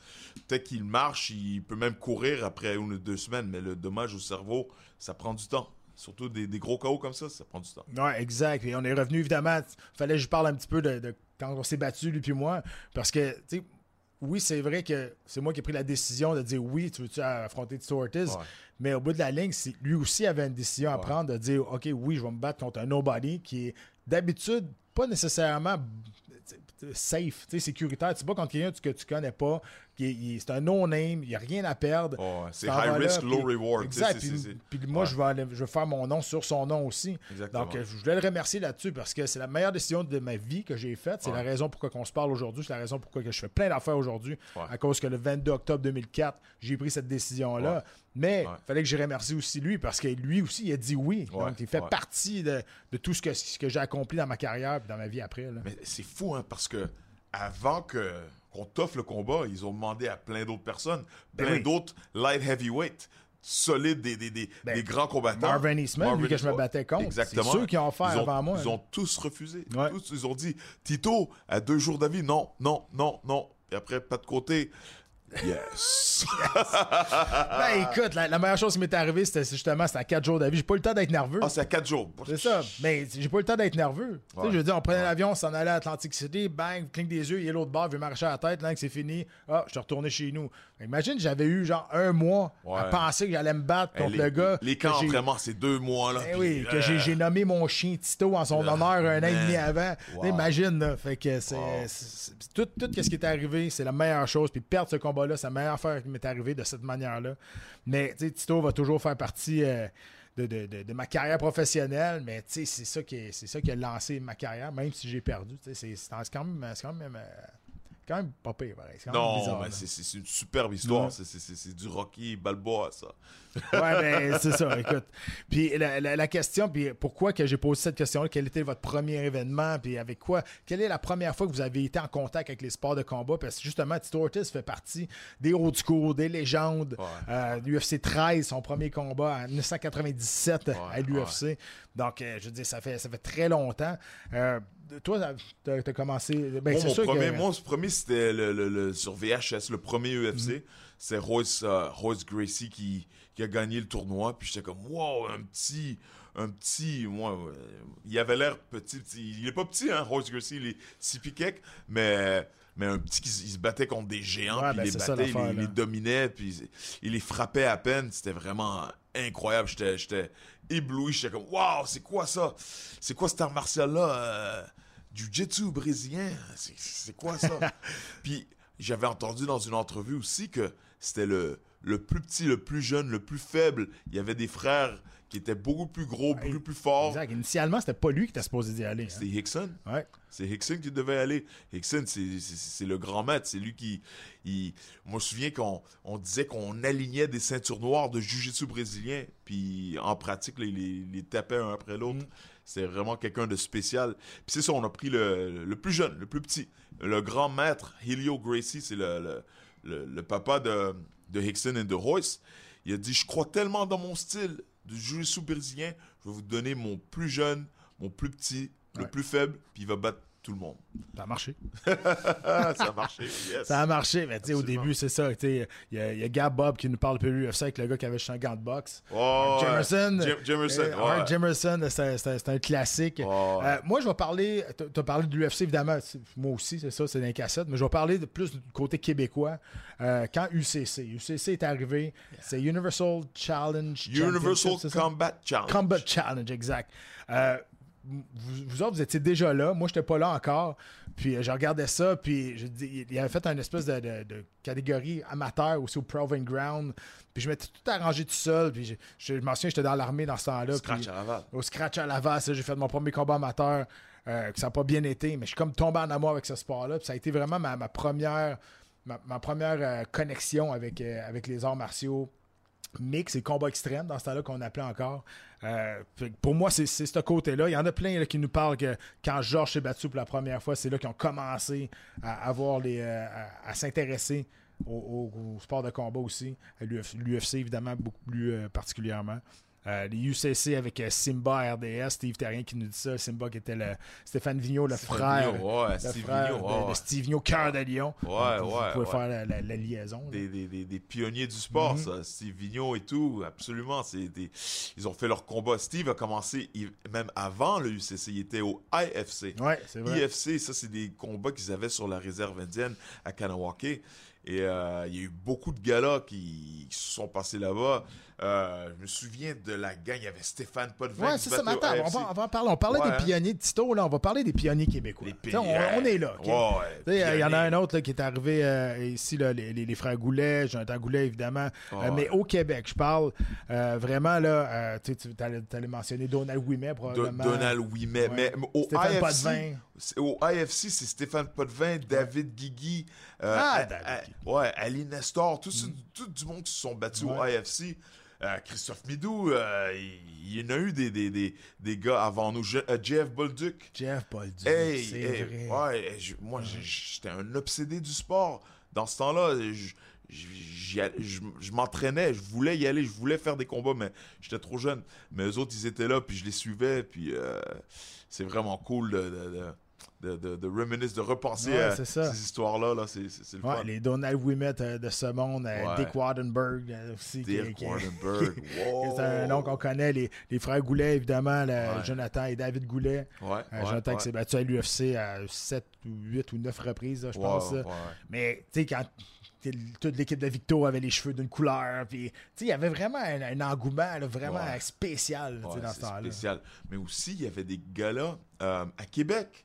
Peut-être qu'il marche, il peut même courir après une ou deux semaines, mais le dommage au cerveau, ça prend du temps. Surtout des, des gros KO comme ça, ça prend du temps. Ouais, exact. Et on est revenu, évidemment. fallait que je parle un petit peu de, de quand on s'est battu, lui puis moi. Parce que, tu sais, oui, c'est vrai que c'est moi qui ai pris la décision de dire oui, tu veux-tu affronter Tito Ortiz. Ouais. Mais au bout de la ligne, lui aussi avait une décision à Ouais. prendre de dire OK, oui, je vais me battre contre un nobody qui est d'habitude pas nécessairement safe, tu sais, sécuritaire. Tu bats contre quelqu'un que tu connais pas, c'est un no-name, il n'y a rien à perdre. Oh, c'est high là, risk, low puis- reward. Exact. Puis, puis moi, Ouais. je, vais aller- je vais faire mon nom sur son nom aussi. Exactement. Donc, euh, je voulais le remercier là-dessus parce que c'est la meilleure décision de ma vie que j'ai faite. C'est Ouais. la raison pourquoi on se parle aujourd'hui. C'est la raison pourquoi je fais plein d'affaires aujourd'hui. Ouais. À cause que le 22 octobre 2004, j'ai pris cette décision-là. Mais il fallait que je remercie aussi lui parce que lui aussi, il a dit oui. Donc, il fait partie de, de tout ce que, ce que j'ai accompli dans ma carrière et dans ma vie après. là. Mais c'est fou, hein, parce que avant que qu'on t'offre le combat, ils ont demandé à plein d'autres personnes, Ben plein oui. d'autres light heavyweight, solides, des, des, des, Ben, des grands combattants. Marvin Eastman, lui que je me battais contre. Exactement. C'est ceux qui ont Ils ont, avant moi. Ils là. ont tous refusé. Ouais. Tous, ils ont dit, Tito, à deux jours d'avis, non, non, non, non. Et après, pas de côté. Yes. Ben écoute, la, la meilleure chose qui m'est arrivée, c'était justement à 4 jours d'avis. J'ai pas eu le temps d'être nerveux. ah, c'est à quatre jours. C'est ça. Mais j'ai pas eu le temps d'être nerveux. Tu sais, Ouais. Je veux dire, on prenait l'avion, on s'en allait à Atlantic City, bang, cligne des yeux, il est l'autre bord, il veut marcher à la tête, là, que c'est fini. Ah, je suis retourné chez nous. Imagine, j'avais eu genre un mois à penser que j'allais me battre contre les, le gars. Les camps, vraiment, c'est deux mois, là. Eh puis, oui, que euh, j'ai j'ai nommé mon chien Tito en son honneur un an et demi avant. Wow. Imagine, là. Fait que c'est. Wow. Tout, tout ce qui est arrivé, c'est la meilleure chose. Puis perdre ce combat-là, c'est la meilleure affaire qui m'est arrivée de cette manière-là. Mais, tu sais, Tito va toujours faire partie. euh, de, de- de- de ma carrière professionnelle, mais c'est ça, qui est- ça qui a lancé ma carrière, même si j'ai perdu. C'est quand même, c'est quand même, euh, quand même pas pire, pareil. C'est quand même Non, bizarre, mais c'est- c'est c'est une superbe histoire. C'est- C'est c'est- c'est du Rocky Balboa, ça. Ouais, ben, c'est ça, écoute. Puis la, la- la question, puis pourquoi que j'ai posé cette question-là, quel était votre premier événement, puis avec quoi, quelle est la première fois que vous avez été en contact avec les sports de combat? Parce que justement, Tito Ortiz fait partie des old school, des légendes. Ouais. Euh, L'UFC 13, son premier combat en 1997 à Ouais, l'UFC. Donc, euh, je veux dire, ça fait, ça fait très longtemps. Euh, toi, tu as, commencé. Ben, Moi, c'est mon sûr premier, que- moi, ce premier, c'était le, le- le- sur VHS, le premier. UFC. C'est Royce, Royce Gracie qui, qui a gagné le tournoi. Puis j'étais comme, wow, un petit, un petit, moi, euh, il avait l'air petit, petit. Il est pas petit, hein, Royce Gracie, il est six quelques, mais, mais un petit qui se battait contre des géants, Ouais, puis ben, il les c'est ça, battait, il, les- il les dominait, puis il les frappait à peine. C'était vraiment incroyable. J'étais, ébloui. J'étais comme, wow, c'est quoi ça? C'est quoi cet art martial-là? Euh, du jiu-jitsu brésilien? C'est, c'est quoi ça? Puis j'avais entendu dans une entrevue aussi que c'était le, le plus petit, le plus jeune, le plus faible. Il y avait des frères qui était beaucoup plus gros, beaucoup plus fort. Exact. Initialement, c'était pas lui qui était supposé d'y aller. hein. C'était Hickson. Ouais. C'est Hickson qui devait aller. Hickson, c'est- le grand maître. C'est lui qui. il- Moi, je me souviens qu'on on disait qu'on alignait des ceintures noires de jiu-jitsu brésilien. Puis en pratique, les, les tapait un après l'autre. C'est vraiment quelqu'un de spécial. Puis c'est ça, on a pris le, le plus jeune, le plus petit. Le grand maître, Helio Gracie, c'est le, le, le- le papa de, de Hickson et de Royce. Il a dit Je crois tellement dans mon style de jiu-jitsu brésilien, je vais vous donner mon plus jeune, mon plus petit, le Ouais. plus faible, puis il va battre tout le monde. Ça a marché. Ça a marché, yes. Ça a marché, mais tu sais, au début, c'est ça. Il y, y a Gab Bob qui nous parle de l'UFC avec le gars qui avait juste un gant de boxe. Oh, ouais. Jemerson. Jim- Jemerson, euh, ouais. C'est un classique. Euh, moi, je vais parler. Tu as parlé de l'UFC, évidemment. Moi aussi, c'est ça, c'est dans les cassettes. Mais je vais parler de plus du côté québécois. Euh, quand UCC. UCC est arrivé, c'est Universal Challenge. Universal? Combat Challenge. Combat Challenge, exact. Vous, vous autres, vous étiez déjà là. Moi, j'étais pas là encore. Puis euh, je regardais ça, puis je il avait fait une espèce de, de- de catégorie amateur aussi au Proving Ground. Puis je m'étais tout arrangé tout seul. Puis je, je, je m'en souviens, j'étais dans l'armée dans ce temps-là. Scratch puis- à Laval. au scratch à Laval, ça, j'ai fait mon premier combat amateur, euh, que ça n'a pas bien été, mais je suis comme tombé en amour avec ce sport-là. Puis ça a été vraiment ma, ma première, ma, ma première euh, connexion avec, euh, avec les arts martiaux mix et combat extrême dans ce temps-là qu'on appelait encore. Euh, pour moi, c'est ce côté-là. Il y en a plein qui nous parlent que quand Georges s'est battu pour la première fois, c'est là qu'ils ont commencé à avoir les euh, à, s'intéresser au, au- au sport de combat aussi. À L'UFC, évidemment, beaucoup plus euh, particulièrement. Euh, les UCC avec euh, Simba RDS, Steve Terrien qui nous dit ça. Simba qui était le Stéphane Vigneault, le Stéphane frère, Vigneault, ouais, le Steve frère Vigneault, de, ouais, de ouais. Steve Vigneault, cœur de Lion. Ouais, Donc, ouais, vous pouvez faire la, la- la liaison. Des, des, des, des pionniers du sport, Mhm. ça. Steve Vigneault et tout, absolument. Des... Ils ont fait leur combat. Steve a commencé, il- même avant le UCC, il était au IFC. Ouais, c'est vrai. IFC, ça, c'est des combats qu'ils avaient sur la réserve indienne à Kanawake. Et euh, il y a eu beaucoup de galas qui, qui se sont passés là-bas. Euh, je me souviens de la gang, il y avait Stéphane Potvin. Ouais, c'est ça. On va, on va en parler. On parlait Ouais, des pionniers de Tito, là. On va parler des pionniers québécois. Les on, est là. ouais, Il y en a un autre là, qui est arrivé euh, ici, là, les, les- les frères Goulet, Jonathan Goulet, évidemment. Euh, mais au Québec, je parle vraiment, là, tu allais, mentionner Donald Ouimet, Do- probablement. Donald Ouimet. Mais mais au Stéphane Potvin. au IFC, c'est Stéphane Potvin, David Guigui, Ah, David ouais, Ali Nestor, tout, ce- tout du monde qui se sont battus au. IFC. Euh, Christophe Midou, euh, il il y en a eu des, des, des, des gars avant nous. Je- euh, Jeff Bolduc. Jeff Bolduc, Hey, c'est hey, vrai. ouais, je- moi, j'étais un obsédé du sport. Dans ce temps-là, je, je, m'entraînais, je voulais y aller, je voulais faire des combats, mais j'étais trop jeune. Mais eux autres, ils étaient là, puis je les suivais, puis euh, c'est vraiment cool de, de, de, de, de, de reminisce, de repenser Ouais, à ces histoires-là. Là, c'est, le Ouais, fun. les Donald Ouimet euh, de ce monde, euh, Ouais. Dick Wardenberg euh, aussi. qui- Wardenberg. wow. C'est un nom qu'on connaît, les, les frères Goulet, évidemment. Jonathan et David Goulet. Euh, Jonathan qui s'est battu à l'UFC à 7 ou 8 ou 9 reprises, là, je pense. Mais tu sais, quand toute l'équipe de Victo avait les cheveux d'une couleur, puis il y avait vraiment un, un engouement là, vraiment spécial dans ce temps-là. spécial. Mais aussi, il y avait des gars-là à Québec.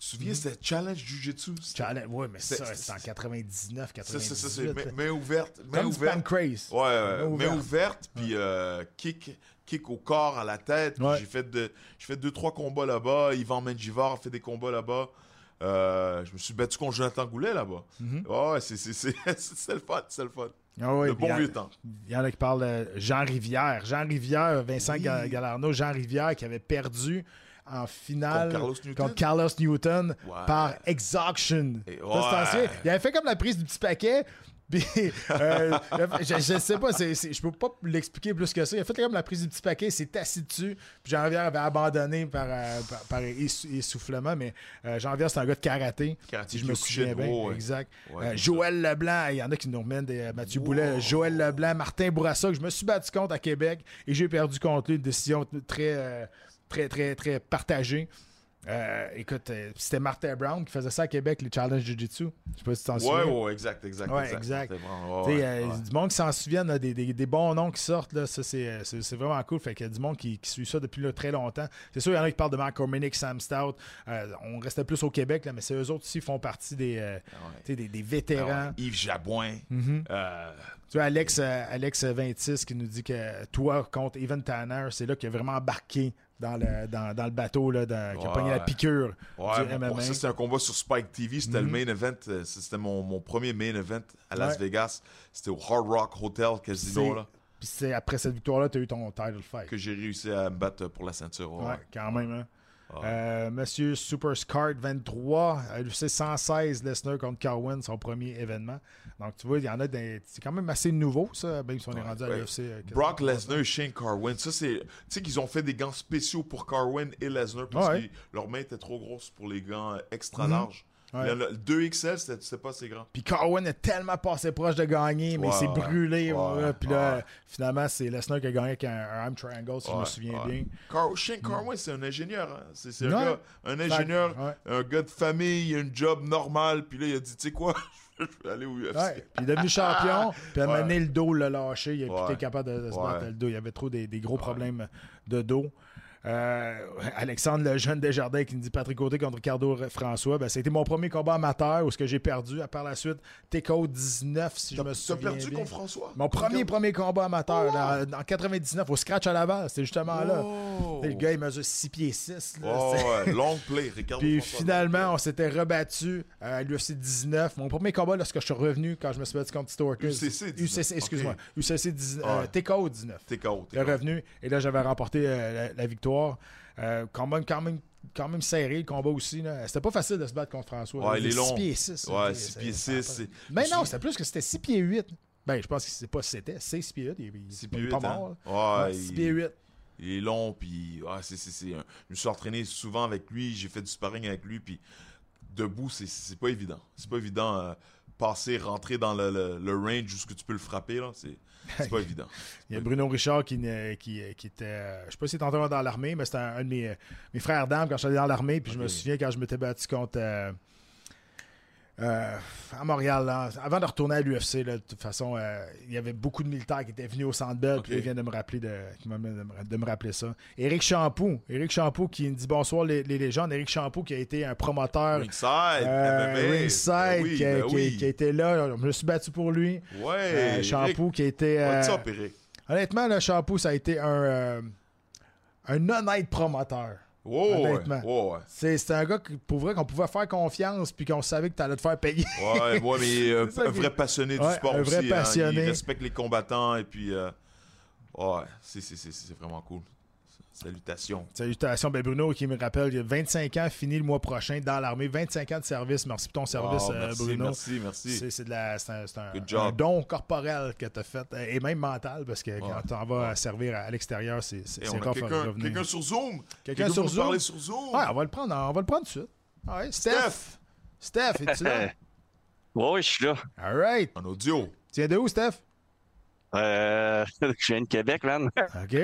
Tu te souviens, c'était Challenge Jiu-Jitsu? C'était- Challenge, ouais, mais C'est- ça, c'est- en 99, Ça, 98. ça, c'est main, main ouverte. Main Comme ouverte. pancrase. Ouais, Main ouverte. ouverte, puis euh, kick, kick au corps, à la tête. Ouais. J'ai fait, de, fait deux, trois combats là-bas. Yvan Menjivar a fait des combats là-bas. Euh, je me suis battu contre Jonathan Goulet là-bas. Ouais, c'est, le fun, c'est le fun. Ah le bon vieux temps. Il y en a qui parlent de Jean Rivière. Jean Rivière, Vincent Oui. Ga- Galarno, Jean Rivière qui avait perdu en finale Contre Carlos Newton? contre Carlos Newton Ouais. par Exhaustion. C'est ouais. Il avait fait comme la prise du petit paquet. Puis, euh, je, je sais pas, c'est, c'est- je peux pas l'expliquer plus que ça. Il a fait comme la prise du petit paquet, il s'est assis dessus. Puis Jean Rivière avait abandonné par, euh, par, par essou- essoufflement. Mais euh, Jean Rivière, c'est un gars de karaté. Je me souviens bien. Ouais. Exact. Ouais, Euh, c'est Joël Leblanc, il y en a qui nous remènent des Mathieu Boulet, Joël Leblanc, Martin Bourassa, que je me suis battu contre à Québec et j'ai perdu contre lui. Une décision très, très, très, très partagée. Euh, écoute, euh, c'était Martin Brown qui faisait ça à Québec, les challenges Jiu-Jitsu. Je sais pas si tu t'en Ouais, souviens. ouais, exact, exact. Ouais, exact. Tu sais, ouais, euh. Du monde qui s'en souviennent, là, des, des- des bons noms qui sortent, là, ça c'est, c'est- c'est vraiment cool. Fait qu'il y a du monde qui, qui suit ça depuis là, très longtemps. C'est sûr, il y en a qui parlent de Mark Corminick, Sam Stout. Euh, on restait plus au Québec, là, mais c'est eux autres aussi qui font partie des, sais, des, des Ah vétérans. Yves Jabouin. Mhm. Tu vois, Alex, euh, Alex 26 qui nous dit que toi contre Evan Tanner, c'est là qu'il a vraiment embarqué dans le, dans, dans le bateau, là, dans- qui a Ouais. pogné la piqûre Ouais, du MMA. ça c'était un combat sur Spike TV, c'était Mhm. le main event, euh, c'était mon, mon premier main event à Las Ouais. Vegas, c'était au Hard Rock Hotel Casino là, Puis c'est après cette victoire-là, tu as eu ton title fight. que j'ai réussi à me battre pour la ceinture. Ouais, quand même. Hein. Ouais. Euh, Monsieur Super Scart 23, à l'UFC 116, Lesnar contre Carwin, son premier événement. Donc tu vois, il y en a des. C'est quand même assez nouveau, ça, même si on est Ouais, rendu à l'UFC. euh, Brock. Lesnar et Shane Carwin, ça c'est. Tu sais qu'ils ont fait des gants spéciaux pour Carwin et Lesnar parce Ouais. que leur main était trop grosse pour les gants extra Mhm. larges. Ouais. Le, le 2XL, c'était pas assez grand. Puis Carwin est tellement passé proche de gagner, mais Ouais, il s'est brûlé. Ouais. Puis là, finalement, c'est Lesnar qui a gagné avec un, un arm triangle, si je me souviens bien. Car- Shane Carwin, c'est un ingénieur. hein. C'est un, gars, un ingénieur, un gars de famille, un job normal. Puis là, il a dit, tu sais quoi, je vais aller au UFC. Puis il est devenu champion, puis à un donné, le dos l'a lâché. Il n'a plus été capable de, de se battre le dos. Il y avait trop des, des gros problèmes de dos. Euh, Alexandre le jeune Desjardins qui nous dit Patrick Côté contre Ricardo François. Ben, c'était mon premier combat amateur où ce que j'ai perdu. À par la suite, TKO 19, si je T'as me t'as souviens perdu bien. contre François? Mon premier, premier combat amateur Oh, là, en 99 au scratch à Laval. C'était justement là. Oh. Le gars, il mesure 6 pieds 6. là. Oh, C'est- ouais, long play, Ricardo Puis François. finalement, on s'était rebattu à l'UFC 19. Mon premier combat, lorsque je suis revenu, quand je me suis battu contre Ortiz. UCC 19, UCC, excuse-moi. UCC 19. Ouais. euh, TKO 19. T'es KO. t'es Le revenu. Et là, j'avais remporté euh, la, la victoire. Euh, quand, même, quand, même, quand même serré le combat aussi. C'était pas facile de se battre contre François. Ouais, il est 6 long. pieds 6. Ouais, 6 pieds 6. c'est- Mais non, c'était plus que c'était 6 pieds 8. Ben, je pense que c'est pas c'était. C'est 6 pieds 8. Il, il, 6 il pieds est 8, pas hein? mort. Ouais, Ouais, 6 il- pieds 8. Il est long, puis ouais, c'est, c'est, c'est un- je me suis entraîné souvent avec lui, j'ai fait du sparring avec lui, puis debout, c'est, c'est pas évident. C'est pas évident euh, passer, rentrer dans le, le, le range jusqu'où tu peux le frapper, là, c'est, c'est pas évident. Il y a Bruno Richard qui, qui, qui était. euh, Je sais pas s'il était encore dans l'armée, mais c'était un, un de mes, mes frères d'armes quand j'étais dans l'armée. Puis je me souviens quand je m'étais battu contre. euh, euh, à Montréal, là, avant de retourner à l'UFC, de toute façon, euh, il y avait beaucoup de militaires qui étaient venus au Centre Bell. Ok. Puis là, il vient de me rappeler de, me- rappeler ça. Éric Champoux. Éric Champoux qui me dit bonsoir les, les légendes. Éric Champoux qui a été un promoteur. Ringside, euh, MMA, ringside, ben oui, qui, a, ben qui oui. là. Je me suis battu pour lui. Ouais, Euh, Champoux qui Eric? Honnêtement, le Champoux, ça a été un, un honnête promoteur. Oh, honnêtement. ouais. C'est un gars qui, pour vrai qu'on pouvait faire confiance puis qu'on savait que tu allais te faire payer. Ouais, ouais, mais euh, un vrai passionné du Ouais, sport un vrai aussi. hein. passionné. Il respecte les combattants et puis. euh, ouais, c'est, c'est, c'est, c'est vraiment cool. Salutations. Salutations, ben Bruno qui me rappelle, il a 25 ans, fini le mois prochain dans l'armée, 25 ans de service. Merci pour ton service, Wow, euh, merci, Bruno. merci, merci. C'est c'est de la- c'est un, c'est un- un don corporel que tu as fait, euh, et même mental, parce que quand tu en vas servir à, à l'extérieur, c'est rough à quelqu'un, revenir. quelqu'un sur Zoom. Quelqu'un sur Zoom? parler sur Zoom. Ouais, on va le prendre, on va le prendre tout de suite. Ouais, Steph! Steph, es-tu là? Ouais, je suis là. All right. En audio. Tu viens de où, Steph? Euh, je viens de Québec, man. OK.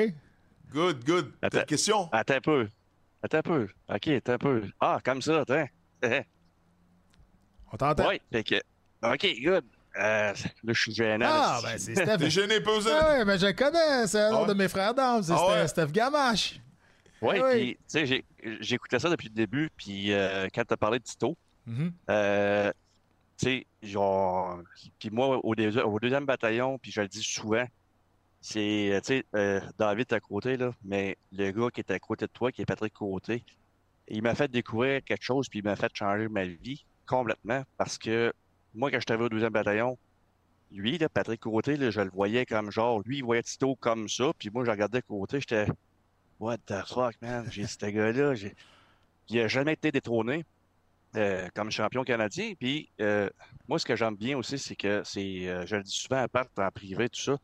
Good, good. T'as Attends. une question? Attends un peu. Attends un peu. OK, attends un peu. Ah, comme ça, attends. On t'entend? ouais, fait que... OK, good. Euh, là, je suis gênant. Ah, ben c'est Steph. T'es gêné, posé? Ah ouais, ben je connais, c'est un Ah ouais? de mes frères d'armes, c'est Ah Steph- ouais? Steph Gamache. Ouais, oui. puis, tu sais, j'ai- j'écoutais ça depuis le début, puis euh, quand t'as parlé de Tito, Mhm. euh, tu sais, genre... Puis moi, au, deuxi- au deuxième bataillon, puis je le dis souvent, c'est, euh, tu sais, euh, David à côté, là, mais le gars qui est à côté de toi, qui est Patrick Côté, il m'a fait découvrir quelque chose, puis il m'a fait changer ma vie complètement, parce que moi, quand je arrivé au deuxième bataillon, lui, là, Patrick Côté, là, je le voyais comme genre, lui, il voyait Tito comme ça, puis moi, je regardais Côté, j'étais, what the fuck, man, j'ai ce gars-là, il a jamais été détrôné euh, comme champion canadien, puis moi, ce que j'aime bien aussi, c'est que c'est, je le dis souvent à part en privé, tout ça,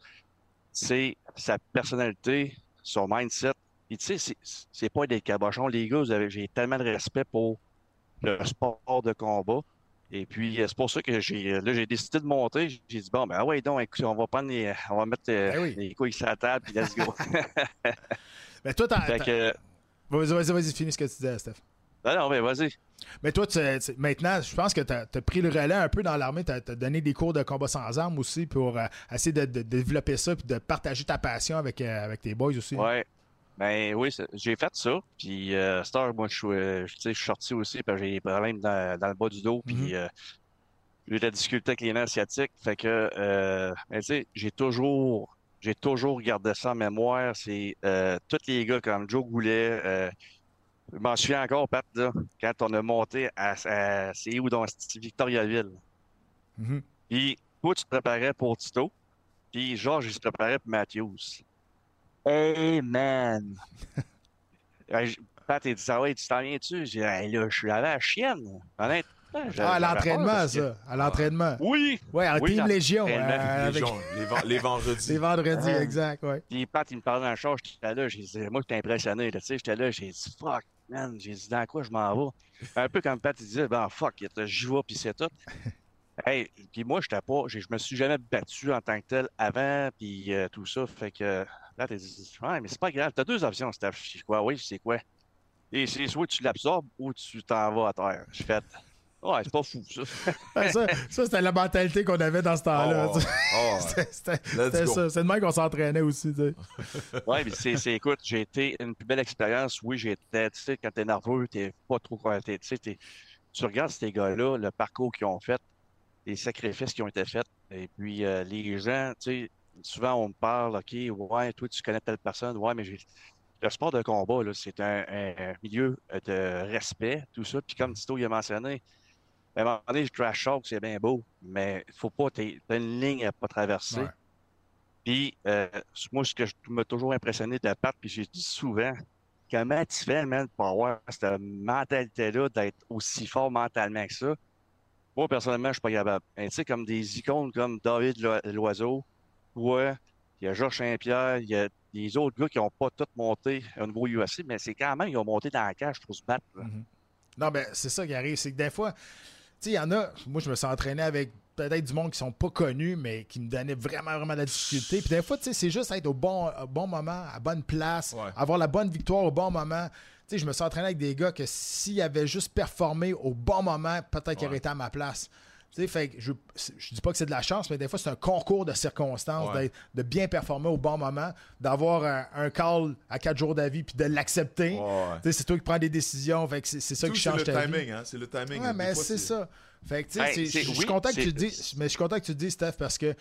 c'est sa personnalité, son mindset. Et tu sais, c'est- pas des cabochons. Les gars, j'ai tellement de respect pour le sport de combat. Et puis, euh, c'est pour ça que j'ai là, j'ai décidé de monter. J'ai dit, bon, ben ah ouais, donc, écoute, on va prendre les, on va mettre euh, Ben oui. les couilles sur la table, puis let's go. Mais toi, t'as. fait t'as- que, Vas-y, vas-y, vas-y, finis ce que tu disais, Steph. Non, non, mais vas-y. Mais toi, tu- tu- maintenant, je pense que tu as, pris le relais un peu dans l'armée. Tu as, donné des cours de combat sans armes aussi pour euh, essayer de, de développer ça puis de partager ta passion avec, euh, avec tes boys aussi. Ouais. Ben oui, j'ai fait ça. Puis, euh, Star, moi, je suis, euh, je- suis sorti aussi parce que j'ai des problèmes dans, dans le bas du dos. Puis, Mhm. euh, j'ai eu de la difficulté avec les nerfs sciatiques. Fait que, ben, tu sais, j'ai toujours, j'ai toujours gardé ça en mémoire. C'est tous les gars comme Joe Goulet. Je m'en souviens encore, Pat, là, quand on a monté à, à- c'est où dans Victoriaville. Mhm. Puis, toi, tu te préparais pour Tito. Puis, Georges, il se préparait pour Matthews. Hey, man! Pat, il dit, ça va, tu t'en viens-tu? J'ai dit, Hey, là, je suis allé à la chienne. Ah, à l'entraînement, ça. À l'entraînement. Oui! Ouais, en Oui, Team Légion. euh, Les, avec gens, les, ven- les vendredis. les vendredis, Ah. exact, ouais. Puis Pat, il me parlait dans le char, j'étais là, j'ai dit, moi, j'étais impressionné, tu sais, j'étais là, j'ai dit, fuck, man, j'ai dit, dans quoi je m'en vais? Un peu comme Pat, il disait, ben, fuck, j'y vais, puis c'est tout. Hey, puis moi, j'étais pas, je me suis jamais battu en tant que tel avant, puis euh, tout ça, fait que, Pat, il dit, ouais, mais c'est pas grave, t'as deux options, Steph, dis, quoi, oui, c'est quoi? Et c'est soit tu l'absorbes ou tu t'en vas à terre. J'ai fait, ouais, c'est pas fou, ça. Ça, ça, c'était la mentalité qu'on avait dans ce temps-là. Oh, oh, C'était ça. C'est de même qu'on s'entraînait aussi. tu sais. Ouais, mais c'est, écoute, j'ai été une plus belle expérience. Oui, j'étais, tu sais, quand t'es nerveux, t'es pas trop, tu sais, tu regardes ces gars-là, le parcours qu'ils ont fait, les sacrifices qui ont été faits, et puis euh, les gens, tu sais, souvent on me parle, OK, ouais, toi, tu connais telle personne, ouais, mais j'ai... Le sport de combat, c'est un, un- un milieu de respect, tout ça. Puis comme Tito il a mentionné, à un moment donné, je trash talk, c'est bien beau, mais il faut pas, t'as une ligne à pas traverser. Ouais. Puis, euh, moi, ce que je m'a toujours impressionné de Pat, puis j'ai dit souvent, comment tu fais, man, pour avoir cette mentalité-là d'être aussi fort mentalement que ça? Moi, personnellement, je suis pas capable. Tu sais, comme des icônes comme David Lo- Loiseau, ouais, il y a Georges Saint-Pierre, il y a des autres gars qui n'ont pas tous monté au niveau UFC, mais c'est quand même, ils ont monté dans la cage pour se battre. là. Non, ben, c'est ça qui arrive. C'est que des fois, sais, il y en a. Moi, je me suis entraîné avec peut-être du monde qui sont pas connus, mais qui me donnaient vraiment, vraiment de la difficulté. Puis des fois, tu sais, c'est juste être au bon, au bon moment, à bonne place, Ouais. avoir la bonne victoire au bon moment. Tu sais, je me suis entraîné avec des gars que s'ils avaient juste performé au bon moment, peut-être qu'ils auraient été à ma place. Tu sais, fait que je, je dis pas que c'est de la chance, mais des fois, c'est un concours de circonstances, Ouais. de bien performer au bon moment, d'avoir un, un call à quatre jours d'avis, puis de l'accepter. Ouais. Tu sais, C'est toi qui prends des décisions, fait que c'est ça Tout, qui change le ta timing, vie. hein? C'est le timing. Ouais, mais c'est ça. Fait que, je suis oui, content que tu dises, mais je suis content que tu dises, Steph, parce que, tu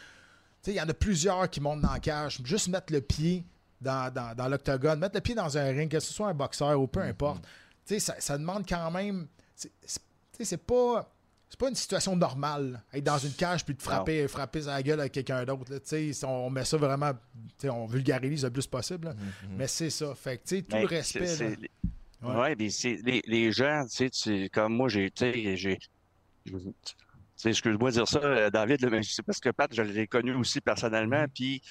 sais, il y en a plusieurs qui montent dans la cage. Juste mettre le pied dans, dans, dans l'octogone, mettre le pied dans un ring, que ce soit un boxeur ou peu Mm-hmm. importe, tu sais, ça, ça demande quand même. c'est pas. C'est pas une situation normale, être dans une cage puis de frapper, frapper sa gueule à quelqu'un d'autre. on met ça vraiment, on vulgarise le plus possible. là. Mm-hmm. Mais c'est ça. Fait que, tout Ben, le respect. c'est- Ouais. Mais c'est les, les gens, tu sais, tu- comme moi, j'ai, j'ai, excuse-moi de dire ça, euh, David, là, mais c'est parce que Pat, je l'ai connu aussi personnellement, puis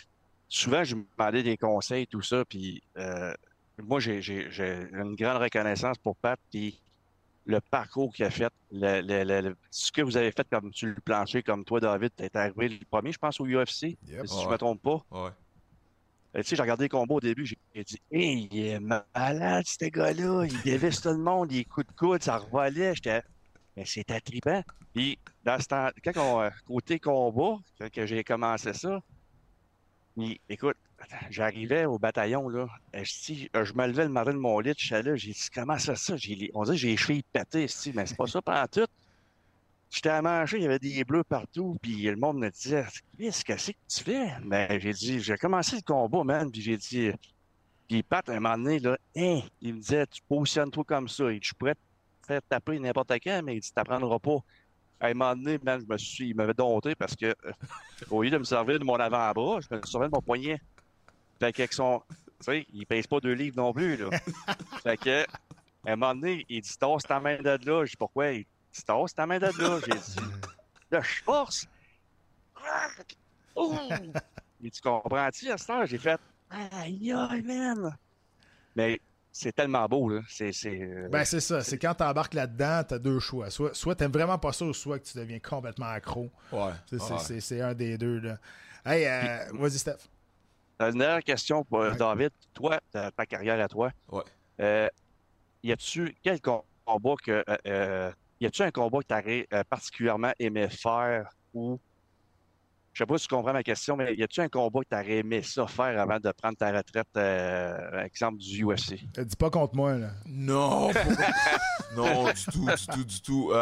souvent, je me demandais des conseils, tout ça, puis euh, moi, j'ai une grande reconnaissance pour Pat, puis le parcours qu'il a fait, le, le- le- le- ce que vous avez fait comme sur le plancher, comme toi, David, t'es arrivé le premier, je pense, au UFC, Yep. si je Ouais. me trompe pas. Ouais. Euh, Tu sais, j'ai regardé les combats au début, j'ai dit, hey, il est malade, ce gars-là. Il dévisse tout le monde, des coups de coude, ça revolait. J'étais, mais c'était trippant. Puis, dans ce temps, quand on, euh, côté combat, quand j'ai commencé ça, écoute, j'arrivais au bataillon, là. si, euh, je me levais le matin de mon lit, je suis là, j'ai dit, comment ça, ça? J'ai on dirait que j'ai les chevilles pétées, si, mais c'est pas ça pendant tout. J'étais à manger, il y avait des bleus partout, puis le monde me disait, qu'est-ce que c'est que tu fais? Mais j'ai dit, j'ai commencé le combat, man, puis j'ai dit, puis Pat, à un moment donné, là, Hein, il me disait, tu positionnes-toi comme ça, et je pourrais te faire taper n'importe quand, mais il dit, t'apprendras pas. À un moment donné, je me suis, il m'avait dompté parce que, euh, au lieu de me servir de mon avant-bras, je me servais de mon poignet. Fait qu'avec son, tu sais, il pèse pas deux livres non plus, là. fait que, à un moment donné, il dit, tasse ta main de là. Je dis, pourquoi? Il dit, tasse ta main de là. J'ai dit, là, je force. Oh! Il dit, comprends-tu, à cette heure? J'ai fait, aïe, aïe, man. Mais c'est tellement beau, là. C'est, c'est, euh, Ben, c'est ça. C'est quand tu embarques là-dedans, tu as deux choix. Soit, soit tu vraiment pas ça, ou soit que tu deviens complètement accro. Ouais. C'est un des deux. Là. Hey, euh, vas-y, Steph. Une dernière question pour euh, Ouais. David. Toi, ta, ta carrière à toi. Ouais. Euh, y a-tu quel combat que. euh, y a-tu un combat que tu aurais particulièrement aimé faire ou. Je sais pas si tu comprends ma question, mais y a-tu un combat que tu aurais aimé ça faire avant de prendre ta retraite, euh, exemple du UFC? Dis pas contre moi, là. Non, non, du tout, du tout, du tout.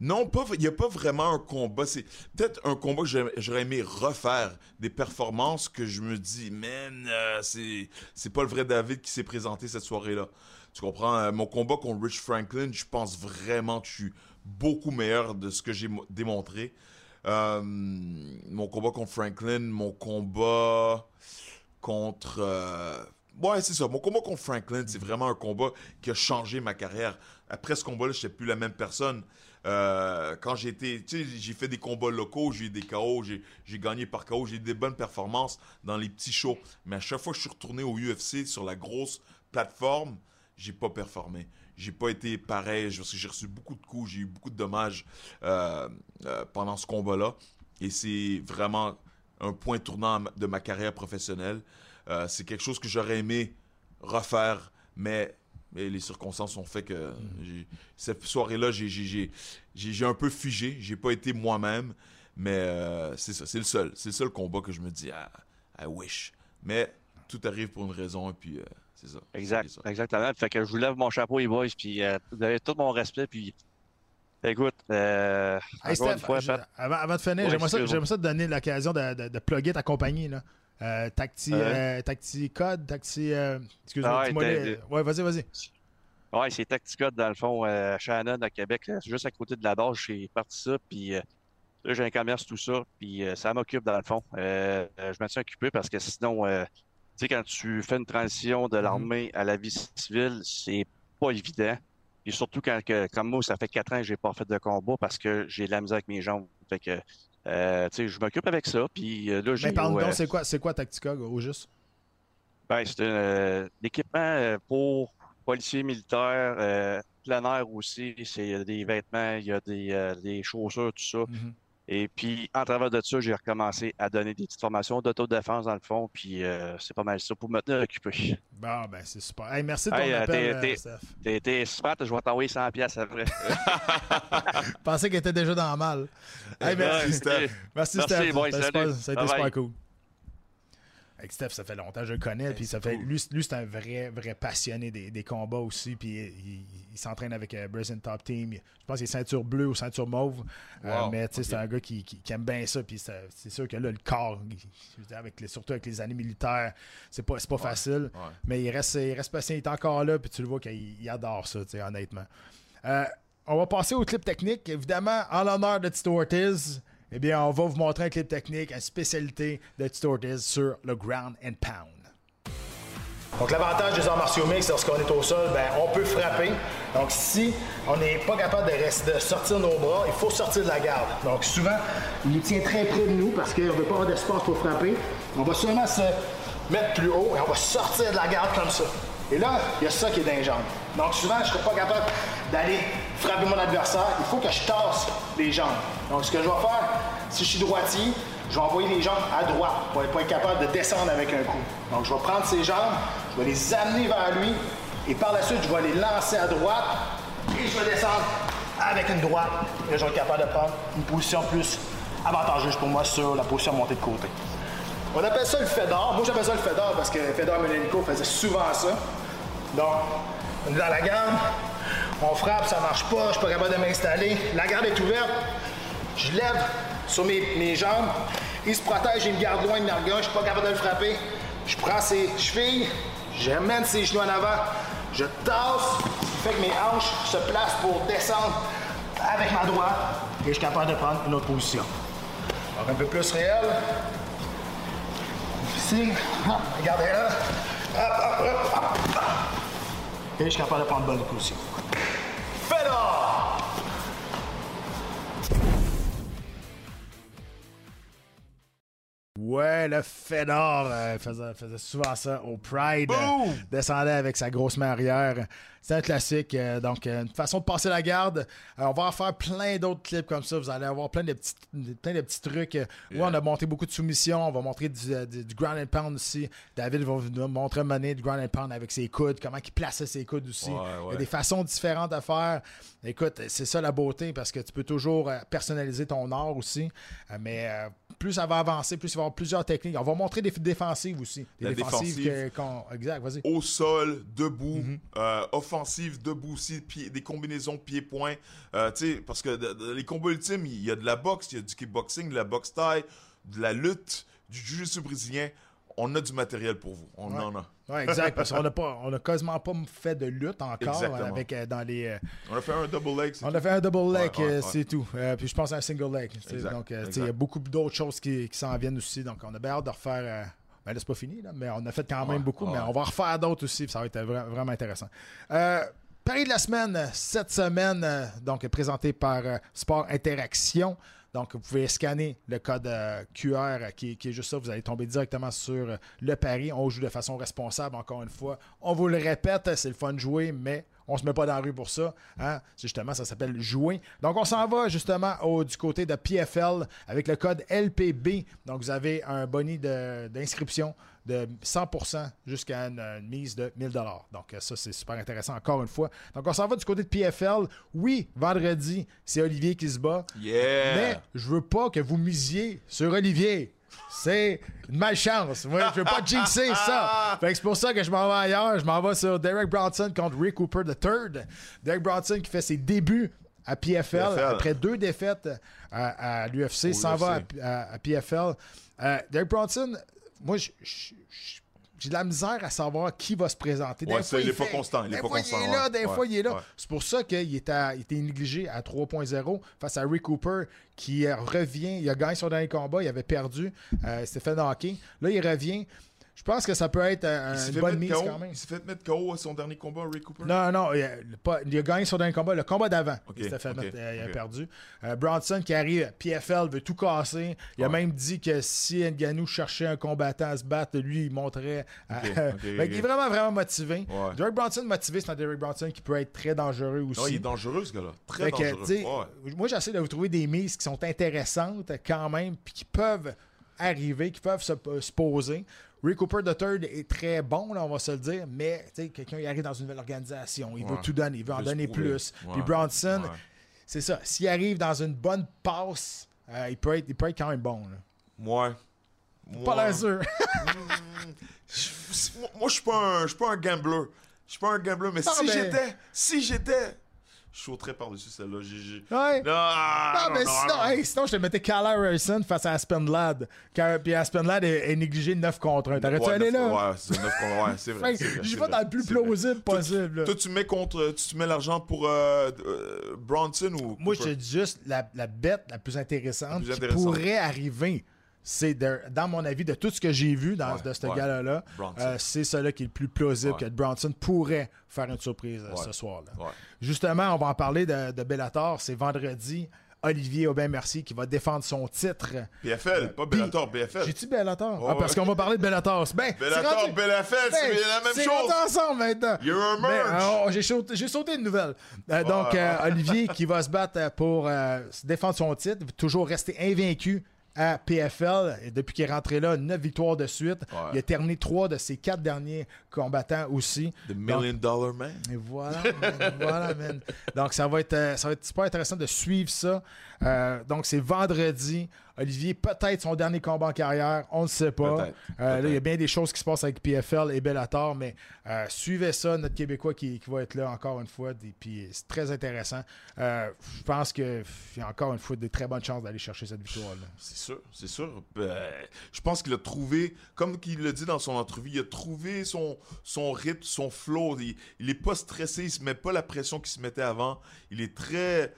Non, pas, il n'y a pas vraiment un combat. C'est peut-être un combat que j'aurais- aimé refaire, des performances que je me dis, man, euh, c'est c'est pas le vrai David qui s'est présenté cette soirée-là. Tu comprends? Euh, mon combat contre Rich Franklin, je pense vraiment que je suis beaucoup meilleur de ce que j'ai mo- démontré. Euh, mon combat contre Franklin, mon combat contre. Ouais, c'est ça. Mon combat contre Franklin, c'est vraiment un combat qui a changé ma carrière. Après ce combat-là, je n'étais plus la même personne. Euh, quand été, tu sais, j'ai fait des combats locaux, j'ai eu des KO, j'ai gagné par KO, j'ai eu des bonnes performances dans les petits shows. Mais à chaque fois que je suis retourné au UFC sur la grosse plateforme, j'ai pas performé. J'ai pas été pareil parce que j'ai reçu beaucoup de coups, j'ai eu beaucoup de dommages euh, euh, pendant ce combat-là. Et c'est vraiment un point tournant de ma carrière professionnelle. C'est quelque chose que j'aurais aimé refaire, mais, mais les circonstances ont fait que j'ai- cette soirée-là, j'ai- un peu figé. J'ai pas été moi-même, mais euh, c'est ça. C'est le seul. C'est le seul combat que je me dis, ah, I wish. Mais tout arrive pour une raison, et puis euh, c'est ça. Exact, ça. exactement. Fait que je vous lève mon chapeau, les boys, puis euh, vous avez tout mon respect, puis écoute, euh, Hey, Steph, fois, je- Pat, avant, avant de finir, Ouais, j'aimerais ça, te donner l'occasion de, de, de plugger ta compagnie. Là. Euh, Tacti, euh, Tacti Code, Tacti. euh, excuse-moi, Ah ouais, Ouais, vas-y, vas-y. ouais, c'est Tacticode dans le fond, euh, Shannon à Québec, juste à côté de la base, j'ai parti ça, puis euh, là j'ai un commerce, tout ça, puis euh, ça m'occupe dans le fond. Euh, euh, je me suis occupé parce que sinon, euh, tu sais, quand tu fais une transition de l'armée à la vie civile, c'est pas évident. Et surtout quand, que, comme moi, ça fait quatre ans que j'ai pas fait de combat parce que j'ai de la misère avec mes jambes. Fait que, euh, je m'occupe avec ça, puis euh, là, j'ai... Mais ouais, donc, c'est quoi, c'est quoi Tacticog au juste? Ben, c'est un équipement euh, pour policiers militaires, euh, plein air aussi. C'est des vêtements, il y a des, euh, des chaussures, tout ça. Mhm. Et puis, en travers de ça, j'ai recommencé à donner des petites formations d'autodéfense dans le fond. Puis, euh, c'est pas mal ça pour me tenir occupé. Bon, ben, c'est super. Hey, merci de ton Hey, euh, appel, t'es- euh, smart, je vais t'envoyer 100 pièces après. Je pensais qu'elle était déjà dans le mal. Hey, merci, Steph. Merci, Merci, Steph. boys, Ça a ça été super cool. Avec Steph, ça fait longtemps que je le connais. Puis ça fait, cool. lui, lui, c'est un vrai, vrai passionné des, des combats aussi. Puis il, il s'entraîne avec euh, Brazen Top Team. Je pense qu'il est ceinture bleue ou ceinture mauve. Euh, mais c'est un gars qui, qui- qui aime bien ça. Puis c'est sûr que là, le corps, dire, avec les- surtout avec les années militaires, c'est pas, pas facile. ouais. Mais il reste, il reste patient, il est encore là. Puis tu le vois qu'il il adore ça, honnêtement. Euh, on va passer au clip technique. Évidemment, en l'honneur de Tito Ortiz, eh bien, on va vous montrer un clip technique, une spécialité de Tito Ortiz sur le ground and pound. Donc, l'avantage des arts martiaux mixtes, lorsqu'on est au sol, ben, on peut frapper. Donc, si on n'est pas capable de, de sortir nos bras, il faut sortir de la garde. Donc, souvent, il les tient très près de nous parce qu'on ne veut pas avoir d'espace pour frapper. On va seulement se mettre plus haut et on va sortir de la garde comme ça. Et là, il y a ça qui est dans les jambes. Donc, souvent, je ne serai pas capable d'aller frapper mon adversaire. Il faut que je tasse les jambes. Donc, ce que je vais faire, si je suis droitier, je vais envoyer les jambes à droite pour ne être capable de descendre avec un coup. Donc, je vais prendre ces jambes, je vais les amener vers lui et par la suite, je vais les lancer à droite et je vais descendre avec une droite. Et je vais être capable de prendre une position plus avantageuse pour moi sur la position montée de côté. On appelle ça le Fedor. Moi, j'appelle ça le Fedor parce que Fedor Emelianenko faisait souvent ça. Donc, on est dans la garde, on frappe, ça marche pas, je suis pas capable de m'installer. La garde est ouverte, je lève sur mes, mes jambes, il se protège, il me garde loin de Narga, je suis pas capable de le frapper. Je prends ses chevilles, j'amène ses genoux en avant, je tasse, fait que mes hanches se placent pour descendre avec ma droite et je suis capable de prendre une autre position. Donc un peu plus réel. Ici, hop, regardez là. Hop, hop, hop, hop. Et je suis capable de prendre bonne position. Fedor! Ouais, le Fedor euh, faisait, faisait souvent ça au Pride. Boom! descendait avec sa grosse main arrière. C'est un classique. euh, donc, euh, une façon de passer la garde. Euh, on va en faire plein d'autres clips comme ça. Vous allez avoir plein de petits, plein de petits trucs. Euh, Ouais, on a monté beaucoup de soumissions. On va montrer du, euh, du, du ground and pound aussi. David va vous montrer mener du ground and pound avec ses coudes, comment il plaçait ses coudes aussi. Ouais, Il y a des façons différentes à faire. Écoute, c'est ça la beauté parce que tu peux toujours euh, personnaliser ton art aussi. Euh, mais euh, plus ça va avancer, plus il va y avoir plusieurs techniques. On va montrer des défensives aussi. Des La défensives défensive. que- Exact, vas-y. Au sol, debout, Mhm. euh, offensive, debout aussi, pied- des combinaisons pied-point. Euh, parce que de- de- les combos ultimes, il y a de la boxe, il y a du kickboxing, de la boxe taille, de la lutte, du jiu-jitsu brésilien. On a du matériel pour vous. On Ouais. en a. Oui, exact, parce qu'on n'a pas, on a quasiment pas fait de lutte encore avec euh, dans les. euh, On a fait un double leg. c'est on tout. a fait un double leg, Ouais, ouais, euh, c'est tout. Euh, puis je pense à un single leg. Exact, Donc, il y a beaucoup d'autres choses qui, qui s'en viennent aussi. Donc, on a bien hâte de refaire. euh, ben là, c'est pas fini, là, mais on a fait quand même beaucoup. Mais on va en refaire d'autres aussi. ça va être vra- vraiment intéressant. Euh, Paris de la semaine, cette semaine, donc présenté par Sport Interaction. Donc, vous pouvez scanner le code euh, QR qui, qui est juste ça. Vous allez tomber directement sur euh, le pari. On joue de façon responsable, encore une fois. On vous le répète, c'est le fun de jouer, mais on se met pas dans la rue pour ça. Hein? C'est Justement, ça s'appelle jouer. Donc, on s'en va justement au- du côté de PFL avec le code LPB. Donc, vous avez un boni d'inscription de 100% jusqu'à une, une mise de 1000 Donc, euh, ça, c'est super intéressant, encore une fois. Donc, on s'en va du côté de PFL. Oui, vendredi, c'est Olivier qui se bat. Yeah! Mais je veux pas que vous misiez sur Olivier. C'est une malchance. Moi, je veux pas jinxer ça. Fait que c'est pour ça que je m'en vais ailleurs. Je m'en vais sur Derek Bronson contre Rick Cooper III. Derek Bronson qui fait ses débuts à PFL, PFL. après deux défaites à, à l'UFC, s'en va à, à- à PFL. Euh, Derek Bronson, moi, je- je- j'ai de la misère à savoir qui va se présenter. Des Ouais, ça, fois, il est pas constant, il est pas fois, constant, Il est là, des Ouais, fois, il est là. ouais. C'est pour ça qu'il était, négligé à 3.0 face à Rick Cooper qui euh, revient. Il a gagné son dernier combat, il avait perdu. Euh, il s'était fait knocker. Là, il revient. Je pense que ça peut être euh, Il s'est une bonne mise KO. quand même. Il s'est fait mettre KO à son dernier combat, Rick Cooper? Non, non, il a, pas- il a gagné son dernier combat, le combat d'avant. Ok, il fait mettre, euh, il a perdu. Euh, Bronson qui arrive, PFL veut tout casser. Il a Ouais. même dit que si Nganou cherchait un combattant à se battre, lui, il montrait. à- qu'il est vraiment, vraiment motivé. Ouais. Derek Bronson motivé, c'est un Derek Bronson qui peut être très dangereux aussi. Non, il est dangereux, ce gars-là. Très Fait dangereux. Ouais. Moi, j'essaie de vous trouver des mises qui sont intéressantes quand même, puis qui peuvent arriver, qui peuvent se, se poser. Rick Cooper III est très bon, là, on va se le dire, mais tu sais, quelqu'un il arrive dans une nouvelle organisation, il veut tout donner, il veut en donner plus. Ouais. Puis Bronson, Ouais. c'est ça, s'il arrive dans une bonne passe, euh, il, peut être, il peut être quand même bon. Là. Ouais. Pas l'air sûr. Moi, je suis pas un, pas un gambler. Je suis pas un gambler, mais Ah, si ben. j'étais, si j'étais, je sauterais par-dessus celle-là. J'ai- Ouais. Non, Non, mais non, sinon, hey, sinon, je te mettais Kyle Harrison face à Aspen Ladd. Puis Aspen Ladd est, est négligé 9 contre 1. T'aurais-tu Ouais, allé là? Ouais, c'est 9 contre ouais, c'est vrai. C'est vais dans le plus plausible possible. là. Toi, tu mets contre, tu, tu mets l'argent pour euh, euh, Bronson ou Moi, je dis juste la, la bête la plus intéressante La plus qui pourrait arriver. C'est, dans mon avis, de tout ce que j'ai vu dans, Ouais, de ce ouais. gars-là, Bronson. euh, c'est celui qui est le plus plausible Ouais. que Bronson pourrait faire une surprise euh, ce soir-là. Ouais. Justement, on va en parler de, de Bellator. C'est vendredi. Olivier Aubin-Merci qui va défendre son titre. BFL, pas Bellator, BFL. J'ai-tu Bellator? Ouais, ah, parce ouais. qu'on va parler de Bellator. Ben, c'est Bellator, rendu- c'est Ben, la même c'est chose. rendu ensemble maintenant. You're a Mais, merge. euh, j'ai, sauté, j'ai sauté une nouvelle. Euh, donc, euh, Olivier qui va se battre euh, pour euh, se défendre son titre, toujours rester invaincu à PFL. Et depuis qu'il est rentré là, 9 victoires de suite. Ouais. Il a terminé 3 de ses 4 derniers combattants aussi. The Million Dollar Man. Et voilà, man, voilà, man. Donc, ça va, être, euh, ça va être super intéressant de suivre ça. Euh, donc, c'est vendredi. Olivier, peut-être son dernier combat en carrière, on ne sait pas. Peut-être, Euh, là, il y a bien des choses qui se passent avec PFL et Bellator, mais euh, suivez ça, notre Québécois qui, qui va être là encore une fois. Et puis, c'est très intéressant. Euh, je pense qu'il y a encore une fois de très bonnes chances d'aller chercher cette victoire-là. C'est sûr, c'est sûr. Je pense qu'il a trouvé, comme il l'a dit dans son entrevue, il a trouvé son, son rythme, son flow. Il, il est pas stressé, il se met pas la pression qu'il se mettait avant. Il est très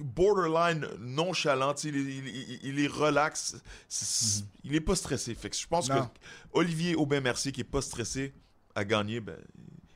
borderline nonchalant. Il, est- il, il- il est relax. Il est pas stressé. Fait que je pense Non. que Olivier Aubin-Mercier, qui est pas stressé, a gagné. Ben,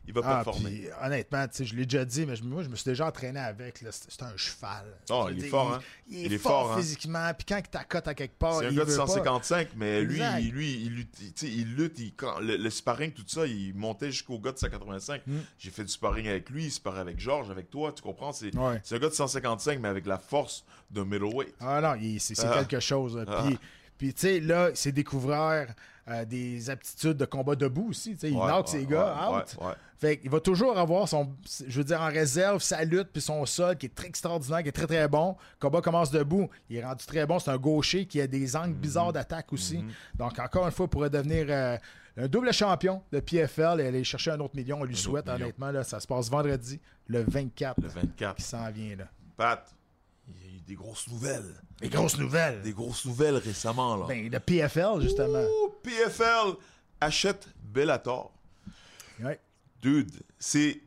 il va Ah, performer. puis, honnêtement, je l'ai déjà dit, mais je- moi, je me suis déjà entraîné avec. C'est un cheval. Oh, il est fort, hein? Il, est Il est fort, fort, hein? physiquement. Puis quand tu t'accotes à quelque part, C'est un il gars de veut pas. 155, mais lui, il- lui, il lutte, il, il lutte, il- quand, le, le sparring, tout ça, il montait jusqu'au gars de 185. Mm. J'ai fait du sparring avec lui, il sparrait avec Georges, avec toi, tu comprends? C'est Ouais. un gars de 155, mais avec la force d'un middleweight. Ah non, il- c'est Ah. quelque chose. Ah. Puis, puis tu sais, là, c'est découvert euh, des aptitudes de combat debout aussi. il Ouais, knock ouais, ses gars ouais, out. Fait qu'il va toujours avoir son, je veux dire, en réserve, sa lutte puis son sol qui est très extraordinaire, qui est très très bon. Le combat commence debout. Il est rendu très bon. C'est un gaucher qui a des angles Mhm. bizarres d'attaque aussi. Donc, encore une fois, il pourrait devenir euh, un double champion de PFL et aller chercher un autre million. On lui Un souhaite, honnêtement. Là, ça se passe vendredi, le 24, Le 24. qui s'en vient. Là. Pat, il des grosses nouvelles. Les grosses nouvelles. Des grosses nouvelles récemment, là. Ben, le PFL, justement. Ouh, PFL achète Bellator. Ouais. Dude, c'est.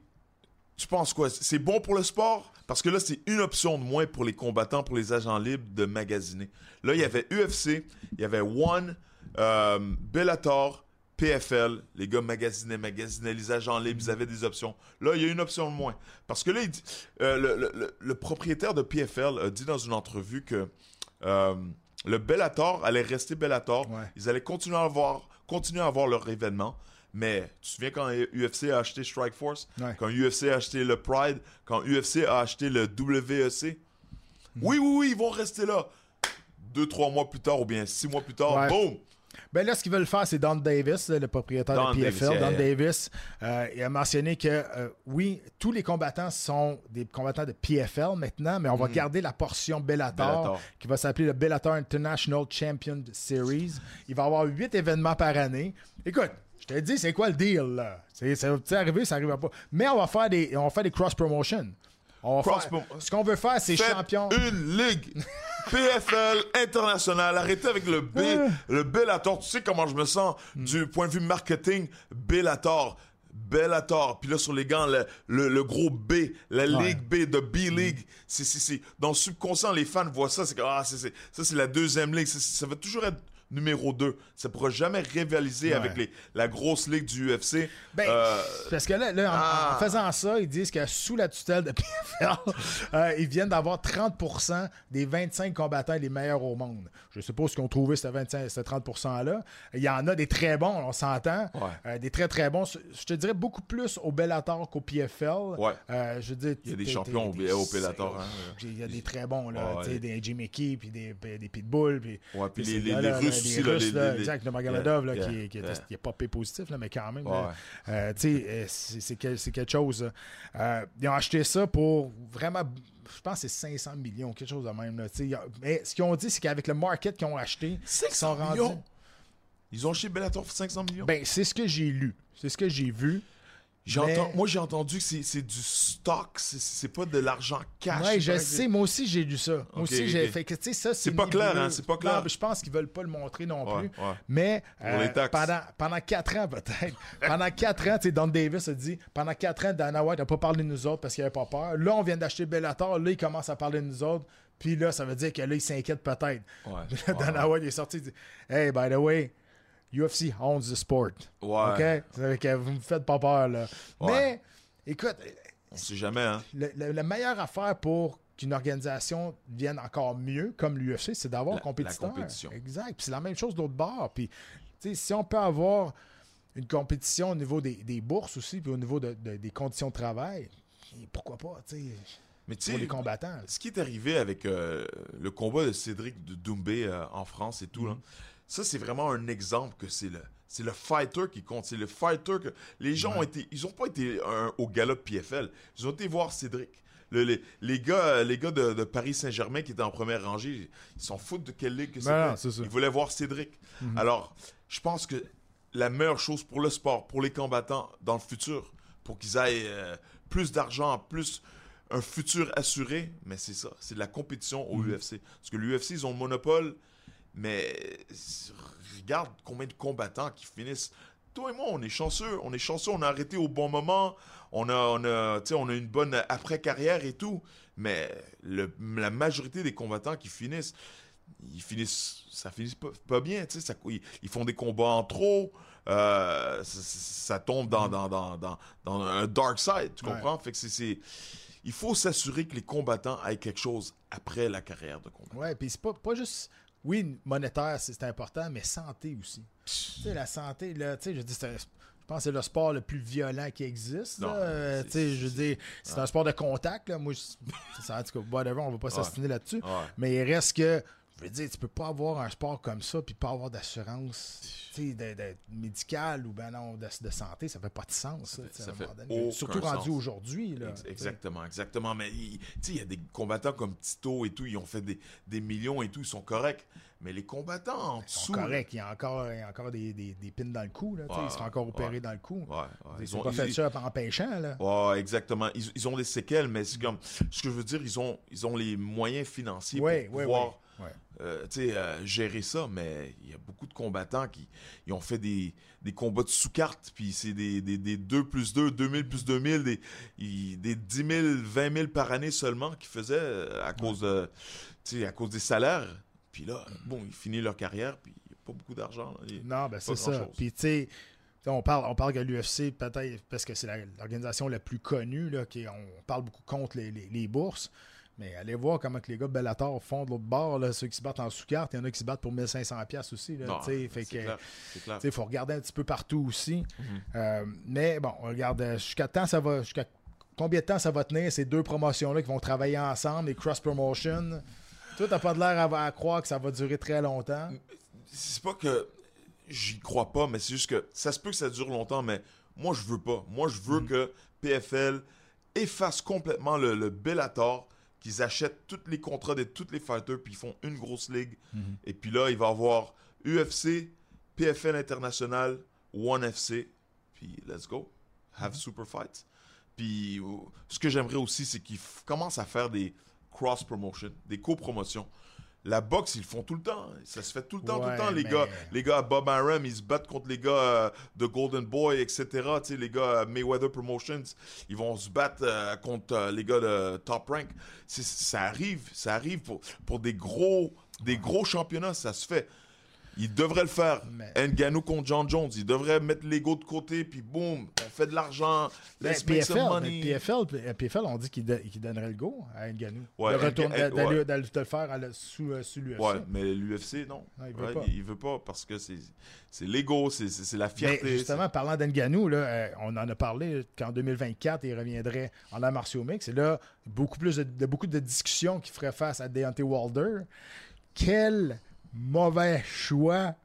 Tu penses quoi? C'est bon pour le sport? Parce que là, c'est une option de moins pour les combattants, pour les agents libres de magasiner. Là, il y avait UFC, il y avait One, euh, Bellator, PFL. Les gars magasinaient, magasinaient, les agents libres, ils avaient des options. Là, il y a une option de moins. Parce que là, il dit- euh, le, le- le- le propriétaire de PFL a dit dans une entrevue que euh, le Bellator allait rester Bellator. Ouais. Ils allaient continuer à avoir, continuer à avoir leur événement. Mais tu te souviens quand UFC a acheté Strike Force, Ouais. quand UFC a acheté le Pride, quand UFC a acheté le WEC? Oui, oui, oui, ils vont rester là. Deux, trois mois plus tard, ou bien six mois plus tard, Ouais. boum! Ben là, ce qu'ils veulent faire, c'est Don Davis, le propriétaire Don de PFL. Davis, yeah, Don yeah. Davis, euh, il a mentionné que euh, oui, tous les combattants sont des combattants de PFL maintenant, mais on va garder la portion Bellator. Bellator. qui va s'appeler le Bellator International Champion Series. Il va y avoir huit événements par année. Écoute, je te dis, c'est quoi le deal, là? C'est ça va arriver, ça n'arrivera pas. Mais on va faire des, on va faire des cross-promotions. On va faire- ce qu'on veut faire, c'est champion. une ligue PFL internationale. Arrêtez avec le B, le Bellator. Tu sais comment je me sens du point de vue marketing? Bellator. Bellator. Puis là, sur les gants, le, le- le gros B, la Ligue B de B-League. C'est, c'est, c'est- Dans le subconscient, les fans voient ça. C'est que, ah, c'est, c'est- ça, c'est la deuxième ligue. Ça va toujours être numéro 2. Ça pourra jamais rivaliser Ouais. avec les, la grosse ligue du UFC. Ben, Euh, parce que là, là, en- ah. en, faisant ça, ils disent que sous la tutelle de PFL, euh, ils viennent d'avoir 30% des 25 combattants les meilleurs au monde. Je sais pas ce qu'ils ont trouvé, ce, 25, ce 30%-là. Il y en a des très bons, on s'entend. Ouais. Euh, des très, très bons. Je te dirais beaucoup plus au Bellator qu'au PFL. Ouais. Euh, je veux dire, Il y a des champions au- Bellator, hein. Il y a des très bons, là. Des Jimmy Key, puis des, des Pitbull. Puis, Ouais, puis les- Russes là, Russes, là, les- exact, le là, Yeah, qui, qui, est pas positif, là, mais quand même. Euh, tu sais, c'est c'est quel- c'est quelque chose. euh, ils ont acheté ça pour vraiment, je pense que c'est 500 millions, quelque chose de même. Là, a- mais ce qu'ils ont dit, c'est qu'avec le market qu'ils ont acheté, ils 500 sont millions? rendus. Ils ont acheté Bellator pour 500 millions? Ben, c'est ce que j'ai lu. C'est ce que j'ai vu. Mais- moi, j'ai entendu que c'est c'est du stock, c'est- pas de l'argent cash. Ouais, je sais, moi aussi j'ai lu ça. Moi aussi j'ai fait que tu sais ça C'est pas clair, hein, c'est pas clair. Non, je pense qu'ils veulent pas le montrer non Ouais, plus. ouais. Mais euh, pendant pendant quatre ans peut-être, pendant quatre ans, tu sais Don Davis a dit pendant quatre ans Dana White n'a pas parlé de nous autres parce qu'il avait pas peur. Là, on vient d'acheter Bellator, là il commence à parler de nous autres. Puis là, ça veut dire que là, il s'inquiète peut-être. Ouais, Dana White est sorti, il dit Hey, by the way, UFC owns the sport. Ouais. OK? Que vous me faites pas peur, là. Ouais. Mais, écoute, On sait jamais, hein. le- le- la meilleure affaire pour qu'une organisation devienne encore mieux, comme l'UFC, c'est d'avoir un compétiteur. la compétition. Exact. Puis c'est la même chose de l'autre bord. Puis, si on peut avoir une compétition au niveau des, des bourses aussi, puis au niveau de- de- des conditions de travail, pourquoi pas, tu sais, Mais pour les combattants. ce qui est arrivé avec euh, le combat de Cédric de Doumbé euh, en France et tout, là, ça, c'est vraiment un exemple que c'est le. C'est le fighter qui compte. C'est le fighter que. Les gens ont été. Ils ont pas été un- au galop PFL. Ils ont été voir Cédric. Le- les, les gars, les gars de, de Paris Saint-Germain qui étaient en première rangée, ils s'en foutent de quelle ligue que Ben c'était. Ils voulaient voir Cédric. Alors, je pense que la meilleure chose pour le sport, pour les combattants dans le futur, pour qu'ils aient euh, plus d'argent, plus un futur assuré, mais c'est ça, c'est de la compétition au UFC. Parce que l'UFC, ils ont le monopole, mais regarde combien de combattants qui finissent. Toi et moi, on est chanceux, on est chanceux, on a arrêté au bon moment, on a, on a, on a une bonne après-carrière et tout, mais le- la majorité des combattants qui finissent, ils finissent, ça finit pas, pas bien, tu sais, ça- ils, ils font des combats en trop, euh, ça, ça tombe dans, dans, dans, dans, dans un dark side, tu Ouais. comprends? Fait que c'est- c'est... Il faut s'assurer que les combattants aient quelque chose après la carrière de combat. Ouais, puis c'est pas, pas juste. Oui, monétaire, c'est important, mais santé aussi. Tu sais, la santé, là, tu sais, je dis, c'est un- je pense que c'est le sport le plus violent qui existe. Non, Euh, c'est- je dire, c'est un sport de contact, là. Moi, je- ça, en tout cas, whatever, on va pas s'ostiner là-dessus. Ouais. Mais il reste que, je veux dire, tu peux pas avoir un sport comme ça puis pas avoir d'assurance médicale ou ben non, de, de santé, ça fait pas de sens. Ça, fait donné. Surtout rendu aujourd'hui. Exactement, exactement. Mais il y a des combattants comme Tito et tout, ils ont fait des, des millions et tout, ils sont corrects. Mais les combattants en Ils sont corrects. Il y a encore, il y a encore des, des, des pins dans le cou. Là, Ouais, ils se font encore ouais. dans le cou. Ouais, Ils ils n'ont ont- pas fait ils- ça en pêchant. Là. Exactement. Ils, ils ont des séquelles, mais c'est comme. Ce que je veux dire, ils ont, ils ont les moyens financiers pour pouvoir. Ouais. euh, euh, gérer ça, mais il y a beaucoup de combattants qui ils ont fait des, des combats de sous-carte, puis c'est des, des, des 2 plus 2, 2000 plus 2000, des, des 10 000, 20 000 par année seulement qu'ils faisaient euh, à, cause de, tu sais, à cause des salaires. Puis là, bon, ils finissent leur carrière, puis il n'y a pas beaucoup d'argent. Non, ben c'est ça. Puis tu sais, on parle, on parle que l'UFC, peut-être parce que c'est la- l'organisation la plus connue, là, qui, on parle beaucoup contre les, les- les bourses. Mais allez voir comment que les gars de Bellator font de l'autre bord, là, ceux qui se battent en sous-carte. Il y en a qui se battent pour 1500$ piastres aussi. Il faut regarder un petit peu partout aussi. Mhm. Euh, mais bon, on regarde euh, jusqu'à temps ça va. Jusqu'à combien de temps ça va tenir ces deux promotions-là qui vont travailler ensemble, les cross-promotion? Toi, t'as pas de l'air à, à croire que ça va durer très longtemps. c'est pas que j'y crois pas, mais c'est juste que ça se peut que ça dure longtemps, mais moi je veux pas. Moi je veux que PFL efface complètement le, le Bellator, qu'ils achètent tous les contrats de tous les fighters, puis ils font une grosse ligue. Et puis là, il va y avoir UFC, PFL International, One FC, puis let's go. Have super fights. Puis euh, ce que j'aimerais aussi, c'est qu'ils commencent à faire des cross-promotions, des co-promotions. La boxe, ils le font tout le temps. Ça se fait tout le temps, tout le temps. Les, mais- gars, les gars à Bob Arum, ils se battent contre les gars euh, de Golden Boy, etc. Tu sais, les gars à Mayweather Promotions, ils vont se battre euh, contre euh, les gars de Top Rank. Ça arrive, ça arrive pour, pour des gros, des gros championnats, ça se fait. Ils devraient le faire. Mais- Ngannou contre John Jones, ils devraient mettre l'ego de côté, puis boum, on fait de l'argent. Let's make some PFL, money. mais PFL, PFL, on dit qu'il do- qu'il donnerait le go à Ngannou. Ouais, de, d'aller- le faire à la- sous, euh, sous l'UFC. Ouais, mais l'UFC, non. Non, il veut Ouais, pas. Il, il veut pas parce que c'est l'ego, c'est la Mais fierté. justement, parlant d'Nganou, euh, on en a parlé qu'en 2024, il reviendrait en arts martiaux mix. Et là, beaucoup plus de, de- beaucoup de discussions qui feraient face à Deontay Wilder. Quel mauvais choix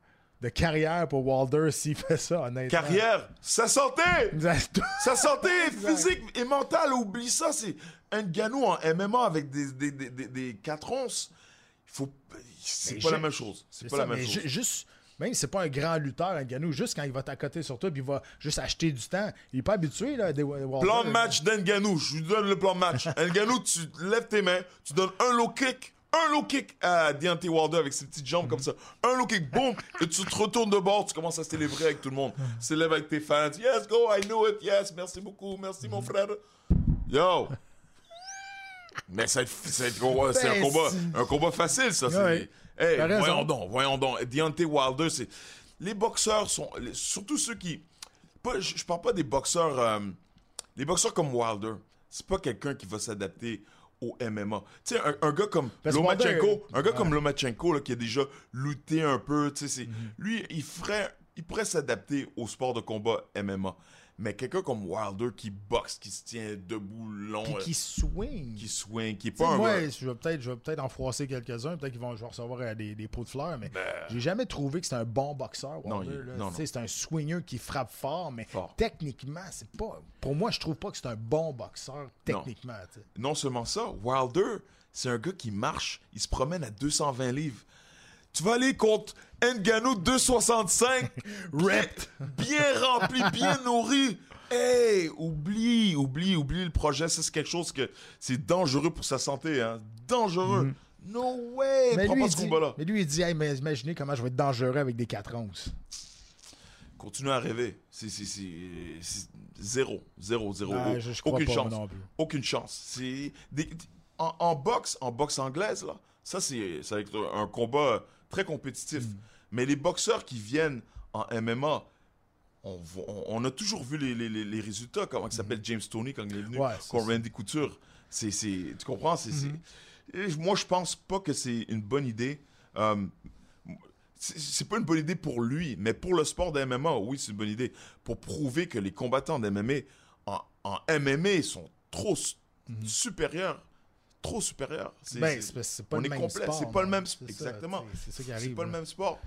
de carrière pour Wilder s'il fait ça, honnêtement. Carrière, sa santé! Sa santé physique et mentale, oublie ça. C'est un ganou en MMA avec des, des, des, des, des 4 onces. Faut. C'est pas la même chose. C'est pas ça, la même chose. ju- juste, même si c'est pas un grand lutteur, Ngannou, juste quand il va t'accoter sur toi, puis il va juste acheter du temps, il est pas habitué, là, à des. Plan de match d'Nganou, je lui donne le plan de match. Nganou, tu lèves tes mains, tu donnes un low kick, un low kick à Deontay Wilder avec ses petites jambes comme ça. Un low kick, boum, et tu te retournes de bord, tu commences à célébrer avec tout le monde. Célèbre avec tes fans. Yes, go, I know it, yes, merci beaucoup, merci mon frère. Yo! Mais c'est un Ben, combat, c'est- un combat facile, ça. Ouais. Hey, voyons donc, voyons donc. Deontay Wilder, c'est. Les boxeurs sont. Surtout ceux qui. Pas, je, je parle pas des boxeurs. euh, les boxeurs comme Wilder, c'est pas quelqu'un qui va s'adapter au MMA. Tu sais, un, un gars comme Parce Lomachenko, un gars ouais. comme Lomachenko là, qui a déjà lutté un peu, tu sais, Mhm. lui, il ferait, il pourrait s'adapter au sport de combat MMA. Mais quelqu'un comme Wilder qui boxe, qui se tient debout long, Puis euh, qui swing. qui swing, qui est pas un moi, je vais peut-être peut-être en froisser quelques-uns, peut-être qu'ils vont je vais recevoir euh, des, des pots de fleurs, mais Ben, j'ai jamais trouvé que c'était un bon boxeur. Non, Wilder, il- non, non. C'est un swinger qui frappe fort, mais Fort. techniquement, c'est pas. Pour moi, je trouve pas que c'est un bon boxeur techniquement. sais. non seulement ça, Wilder, c'est un gars qui marche, il se promène à 220 livres. Tu vas aller contre Ngannou 265, ripped, bien rempli, bien nourri. Hey, oublie, oublie, oublie le projet. Ça, c'est quelque chose que c'est dangereux pour sa santé, hein. Dangereux. No way! Mais Prends lui, pas ce dit, combat-là. mais lui, il dit hey, mais imaginez comment je vais être dangereux avec des 4 onces. Continue à rêver. C'est c'est- c'est- c'est zéro, zéro, zéro. Ah, je, je aucune chance. non plus. Aucune chance. C'est des- en, en boxe, en boxe anglaise là, ça c'est ça va être un combat très compétitif. Mm. Mais les boxeurs qui viennent en MMA, on, voit- on- on a toujours vu les, les- les- les résultats, comment il s'appelle James Tony quand il est venu. Ouais, contre. Randy Couture. C'est, tu comprends? C'est, Mhm. et moi, je pense pas que c'est une bonne idée. Euh, c'est, pas une bonne idée pour lui, mais pour le sport de MMA, oui, c'est une bonne idée. Pour prouver que les combattants de MMA en, en MMA sont trop s- supérieurs. Trop supérieurs. C'est- Mhm. Ben, c'est- c'est c'est pas on le est même complet, sport, c'est pas le même- C'est ça, exactement. C'est ça qui c'est arrive. pas le même sport.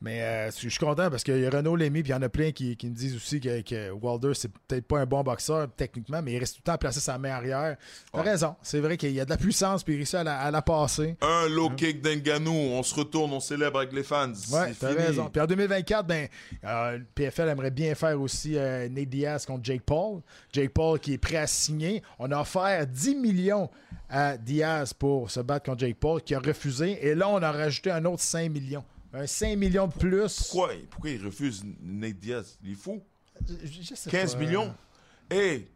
Mais euh, je suis content parce qu'il y a Renaud Lémy, puis il y en a plein qui, qui me disent aussi que, que Wilder, c'est peut-être pas un bon boxeur techniquement, mais il reste tout le temps à placer sa main arrière. T'as Ouais. raison. C'est vrai qu'il y a de la puissance, puis il réussit à la, à la passer. Un low kick d'Enganou, on se retourne, on célèbre avec les fans. Ouais, C'est t'as fini. raison. Puis en 2024, ben, euh, le PFL aimerait bien faire aussi euh, Nate Diaz contre Jake Paul. Jake Paul qui est prêt à signer. On a offert 10 millions à Diaz pour se battre contre Jake Paul, qui a refusé. Et là, on a rajouté un autre 5 millions. Un 5 millions de plus. Pourquoi, pourquoi il refuse Nate Diaz? Il est fou. Je- je sais 15 pas. millions Hey,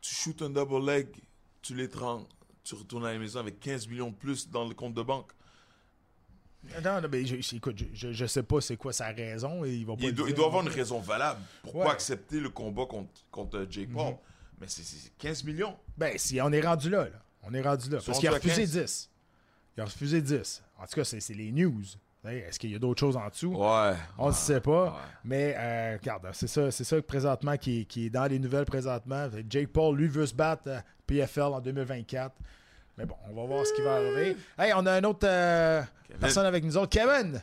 tu shoots un double leg, tu l'étranges, tu retournes à la maison avec 15 millions de plus dans le compte de banque. Non, non, mais je, je- écoute, je, je, sais pas c'est quoi sa raison. Et il va pas Il, doit, il dire. doit avoir une raison valable pour Ouais. pas accepter le combat contre, contre Jake Paul. Mais c'est c'est 15 millions. Ben, si on est rendu là, là. On est rendu là. Parce qu'il a refusé 15. 10. Il a refusé 10. En tout cas, c'est les news. Est-ce qu'il y a d'autres choses en dessous? Ouais. On ne sait pas. ouais. Mais euh, regarde, c'est ça, c'est ça présentement qui, est- qui est dans les nouvelles présentement. Jake Paul, lui, veut se battre à PFL en 2024. Mais bon, on va voir ce qui va arriver. Hey, on a un autre euh, personne avec nous autres, Kevin,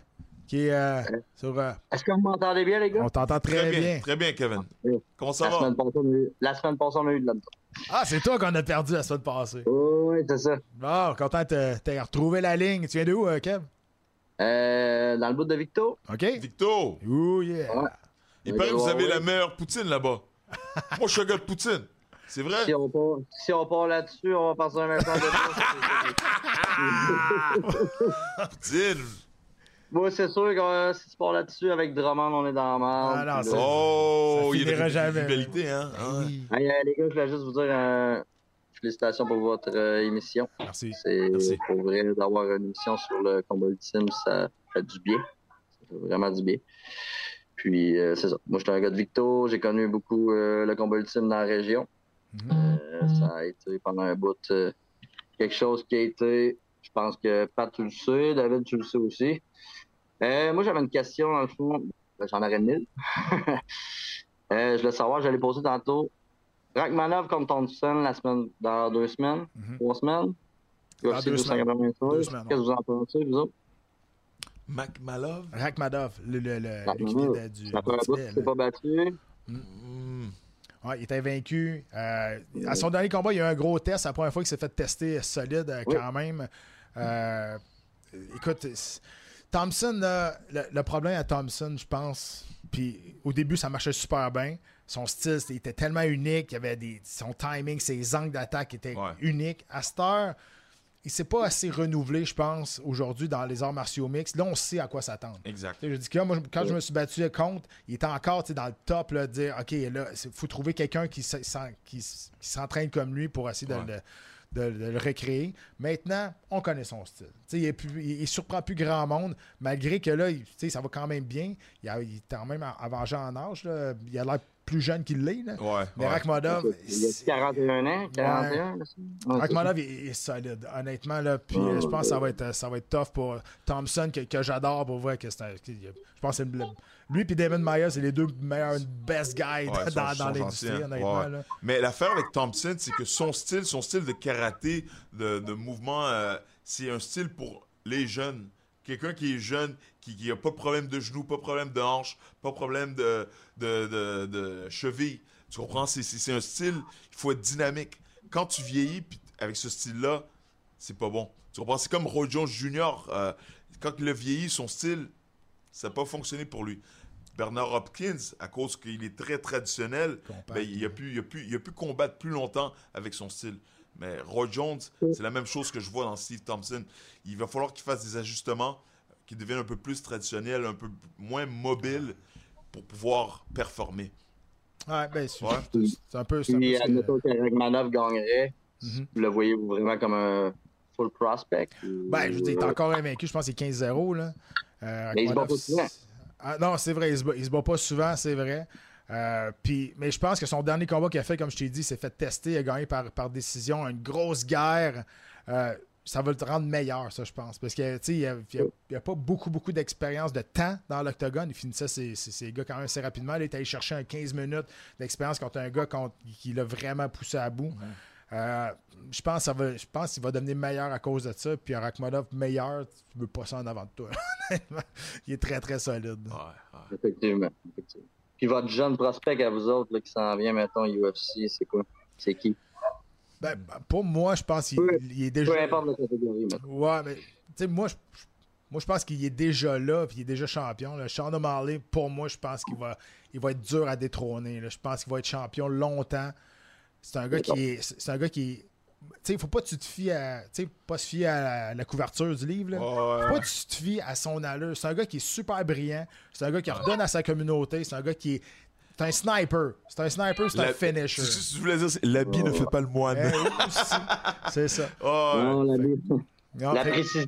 qui est euh, sur. euh, Est-ce que vous m'entendez bien, les gars? on t'entend très, Très bien, bien. très bien, Kevin. Oui. Comment ça La va? semaine, passée, on a eu, la semaine passée, on a eu de la Ah, c'est toi qu'on a perdu la semaine passée. Oui, c'est ça. Bon, content de te retrouver la ligne. Tu viens de où, euh, Kev? Euh, dans le bout de Victo, OK? Victor, Ouh, yeah. Ouais. il paraît que vous avez la meilleure poutine là-bas. Moi, je suis un gars de poutine. C'est vrai? si on part, si on part là-dessus, on va passer un méchant de Poutine. Moi, c'est sûr que euh, si tu pars là-dessus avec Drummond, on est dans la Ah, merde. non, là- Oh, ça il y a une jamais. rivalité, hein? hein? Hey, euh, les gars, je voulais juste vous dire euh, félicitations pour votre euh, émission. Merci. C'est Merci. pour vrai d'avoir une émission sur le combat ultime, ça fait du bien. Ça fait vraiment du bien. Puis euh, c'est ça. Moi, j'étais un gars de Victo, j'ai connu beaucoup euh, le combat ultime dans la région. Mhm. Euh, ça a été pendant un bout euh, quelque chose qui a été, je pense que Pat, tu le sais, David, tu le sais aussi. Euh, moi, j'avais une question, dans le fond, Ben, j'en aurais mille. euh, je voulais savoir, j'allais poser tantôt. Rachmanov contre Thompson la semaine, dans deux semaines, Mhm. trois semaines? Dans UFC deux semaines. 296. Deux semaines, Qu'est-ce que vous en pensez, vous autres? Mac Malov? Rakhmadov, le, le, le, Rachmanov, du. S'est pas battu. Hmm. Ouais, il était vaincu. Euh, à son dernier combat, il y a eu un gros test. C'est la première fois qu'il s'est fait tester solide euh, Oui. quand même. Euh, écoute, c'est- Thompson, là, le, le problème à Thompson, je pense, puis au début, ça marchait super bien. Son style il était tellement unique. Il y avait des, son timing, ses angles d'attaque étaient Ouais. uniques. À cette heure, il s'est pas assez renouvelé, je pense, aujourd'hui dans les arts martiaux mixtes. Là, on sait à quoi s'attendre. Exact. Je dis que là, moi, quand je me suis battu contre, il était encore dans le top là, de dire OK, là, il faut trouver quelqu'un qui, s'entraîne comme lui pour essayer de, Ouais. le, de- de le recréer. Maintenant, on connaît son style. Tu sais, Il, est plus- il, il surprend plus grand monde, malgré que là, il- tu sais, ça va quand même bien. Il, a- il est quand même avangé en âge. là. Il a l'air plus jeune qu'il l'est. là. Ouais. Mais ouais. Il a 41 ans, 41. là, ça? Ouais, est, est solide, honnêtement. Là, puis euh, je pense que ça va être, ça va être tough pour Thompson, que, que j'adore pour voir que c'est un- qu'il- Je pense que c'est le- lui et David Myers, c'est les deux meilleurs best guys Ouais, dans, sont- dans l'industrie, hein. honnêtement. Ouais. là. Mais l'affaire avec Thompson, c'est que son style, son style de karaté, de, de mouvement, euh, c'est un style pour les jeunes. Quelqu'un qui est jeune, qui n'a pas de problème de genoux, pas de problème de hanche, pas de problème de, de, de, de cheville. Tu comprends? C'est- un style, il faut être dynamique. Quand tu vieillis avec ce style-là, c'est pas bon. Tu comprends? C'est comme Roy Jones Jr. euh, quand il a vieilli, son style, ça n'a pas fonctionné pour lui. Bernard Hopkins, à cause qu'il est très traditionnel, Compact. ben, il, a pu, il, a pu, il a pu combattre plus longtemps avec son style. Mais Roy Jones, c'est la même chose que je vois dans Steve Thompson. Il va falloir qu'il fasse des ajustements, qu'il devienne un peu plus traditionnel, un peu moins mobile pour pouvoir performer. Ouais, ben, c'est Ouais. c'est un peu. c'est un peu Puis, ce que- admettons que gagnerait. Mhm. Vous le voyez-vous vraiment comme un full prospect? ou- Ben, je veux dire, il est encore invaincu. Je pense que c'est 15-0. Là. Euh, Mais il se bat pas souvent. Ah, non, c'est vrai, il se, bat, se bat pas souvent, c'est vrai. Euh, mais je pense que son dernier combat qu'il a fait, comme je t'ai dit, s'est fait tester, il a gagné par, décision, une grosse guerre. Euh, ça va le rendre meilleur, ça, je pense. Parce que, n'y a, pas beaucoup, beaucoup d'expérience de temps dans l'octogone. Il finissait ses, ses, gars quand même assez rapidement. Il est allé chercher un 15 minutes d'expérience contre un gars qui l'a vraiment poussé à bout. Euh, je pense ça va, je pense qu'il va devenir meilleur à cause de ça. Puis un Rakhmonov meilleur, tu veux pas ça en avant de toi. il est très, très solide. Ouais, ouais. Effectivement, effectivement. Puis votre jeune prospect à vous autres là, qui s'en vient, mettons, UFC, c'est quoi? C'est qui? Ben, pour moi, je pense qu'il il est déjà. Peu importe la catégorie, mais. Ouais, mais tu sais, moi, je, moi, je pense qu'il est déjà là, puis il est déjà champion. Là. Sean O'Malley, pour moi, je pense qu'il va, il va être dur à détrôner. là. Je pense qu'il va être champion longtemps. C'est un gars qui est. C'est un gars qui est. Tu sais, il faut pas que tu te fies à. Tu sais, pas se fier à la, la couverture du livre. Là. Ouais, Faut pas que tu te fies à son allure. C'est un gars qui est super brillant. C'est un gars qui redonne à sa communauté. C'est un gars qui est. C'est un sniper. C'est un sniper, c'est un finisher. C'est ce que je voulais dire, c'est l'habit ne fait pas le moine. Eh. C'est ça. Oh, ouais. Non, la, la fait- précision.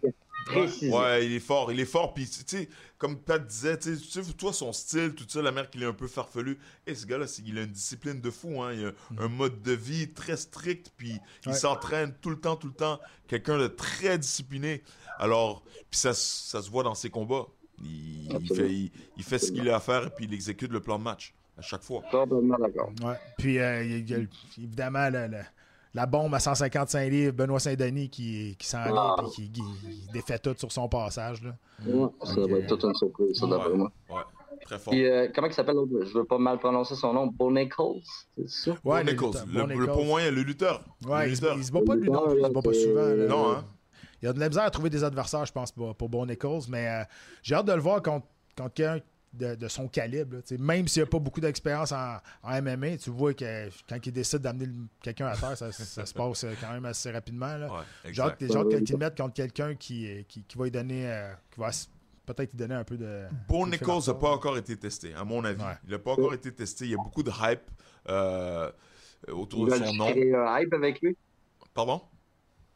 Ouais, il est fort, il est fort. Puis, tu sais, comme Pat disait, tu sais, toi, son style, tout ça, la mère qu'il est un peu farfelu. Et ce gars-là, c'est- il a une discipline de fou. Hein. Il a un mode de vie très strict. Puis, il Ouais. s'entraîne tout le temps, tout le temps. Quelqu'un de très discipliné. Alors, puis ça, se- ça se voit dans ses combats. Il, fait, il, il fait ce qu'il a à faire et puis il exécute le plan de match à chaque fois. Complètement d'accord. Ouais. Puis, euh, il y a, évidemment, le- le- la bombe à 155 livres, Benoît Saint-Denis, qui, qui s'en Ah. et qui, défait tout sur son passage. Là. Ouais, ça va être toute une surprise, ça, d'après Ouais, moi. ouais, très fort. Puis, euh, comment il s'appelle l'autre? Je veux pas mal prononcer son nom. Bo Nichols, c'est ça? Bon le Nichols, lutteur, le, Bo le pour moyen, le lutteur. Ouais, le il, se, lutteur. il se bat pas lui non plus, il se bat pas souvent. là. Non, hein? Il a de la misère à trouver des adversaires, je pense, pour, pour Bo Nichols, mais euh, j'ai hâte de le voir contre, contre quelqu'un de, de son calibre. là. Même s'il n'y a pas beaucoup d'expérience en, en MMA, tu vois que quand il décide d'amener quelqu'un à terre, ça, ça se passe euh, quand même assez rapidement. Là. Ouais, qu'il le mette contre quelqu'un qui, qui, qui va lui donner, euh, qui va peut-être lui donner un peu de. Bo de Nichols n'a pas encore été testé, à mon avis. Ouais. Il n'a pas encore été testé. Il y a beaucoup de hype euh, autour de son nom. créer un hype avec lui? Pardon?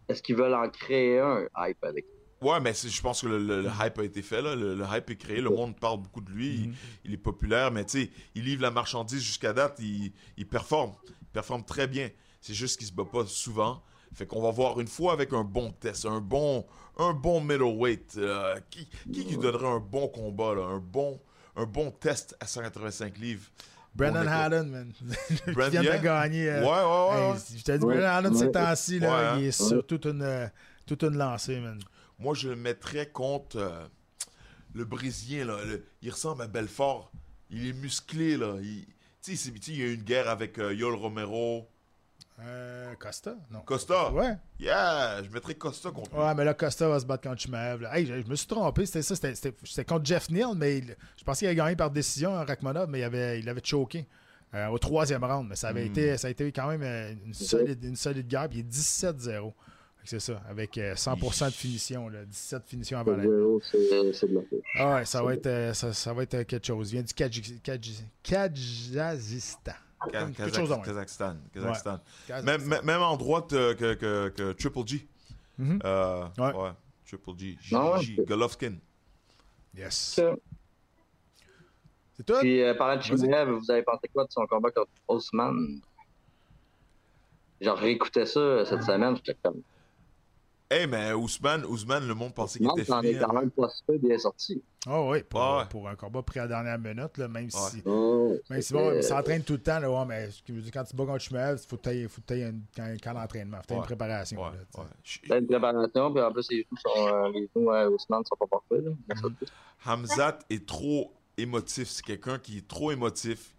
Est-ce qu'ils veulent en créer un hype avec lui? Ouais, mais je pense que le, le- le hype a été fait. Là. Le, le hype est créé. Le monde parle beaucoup de lui. il, il est populaire, mais tu sais, il livre la marchandise jusqu'à date. Il, il performe. Il performe très bien. C'est juste qu'il se bat pas souvent. Fait qu'on va voir une fois avec un bon test, un bon, un bon middleweight. euh, qui, qui qui donnerait un bon combat, là, un bon, un bon test à 185 livres. Brandon. Haddon, man. qui Brand- vient yeah. de gagner. euh, Ouais, ouais, ouais. hey, je t'ai dit, Ouais. Brandon Haddon, ces Ouais. temps-ci, là, Ouais, hein. il est sur toute une, euh, toute une lancée, man. Moi, je le mettrais contre euh, le Brésilien. Là, le- il ressemble à Belfort. Il est musclé. Là. Il, il y a eu une guerre avec euh, Yol Romero. Euh, Costa? Non. Costa? Ouais. Yeah, je mettrais Costa contre lui. Ouais, mais là, Costa va se battre contre Chimaev. Hey, je, je me suis trompé, c'était ça. C'était, contre Jeff Neal, mais il- je pensais qu'il avait gagné par décision, hein, Rachmanov, mais il avait, il avait choqué euh, au troisième round. Mais ça avait Hmm. été, ça a été quand même une solide, une solide guerre. Puis il est 17-0. C'est ça, avec euh, 100% de finition, là, 17 finitions avant la c'est de la. Ah ouais, ça va être, euh, ça, ça va être euh, quelque chose. Il vient du Kadji- Kadji- Kadjazistan. Ka- Quelque Kazakh- chose de même. Kazakhstan. Kazakhstan. Kazakhstan. Même, même- même en droite euh, que, que, que Triple G. Mhm. Euh, Ouais. ouais. Triple G. Ah ouais. G. Golovkin. Yes. C'est tout? Puis, euh, parlant de. Chimaev, vous avez pensé quoi de son combat contre Osman? Genre, réécoutais ça euh, cette semaine, j'étais comme. Hey, mais Ousmane, Ousmane, le monde pensait qu'il était fini. quand hein. même pas super bien sorti. Oh oui, pour, Ah ouais. pour un combat pris à la dernière minute, là, même si. Oh, Même si bon, il s'entraîne tout le temps, là, ouais, mais ce qui veut dire, quand tu bats contre Schmev, il faut que tu aies, faut une- un camp d'entraînement, faut que tu une Ouais. préparation. Ouais, là, ouais. T'as une préparation, puis en plus, les genoux sont, euh, les genoux Ousmane sont pas parfaits. Là. Ça, Hamzat est trop émotif. C'est quelqu'un qui est trop émotif.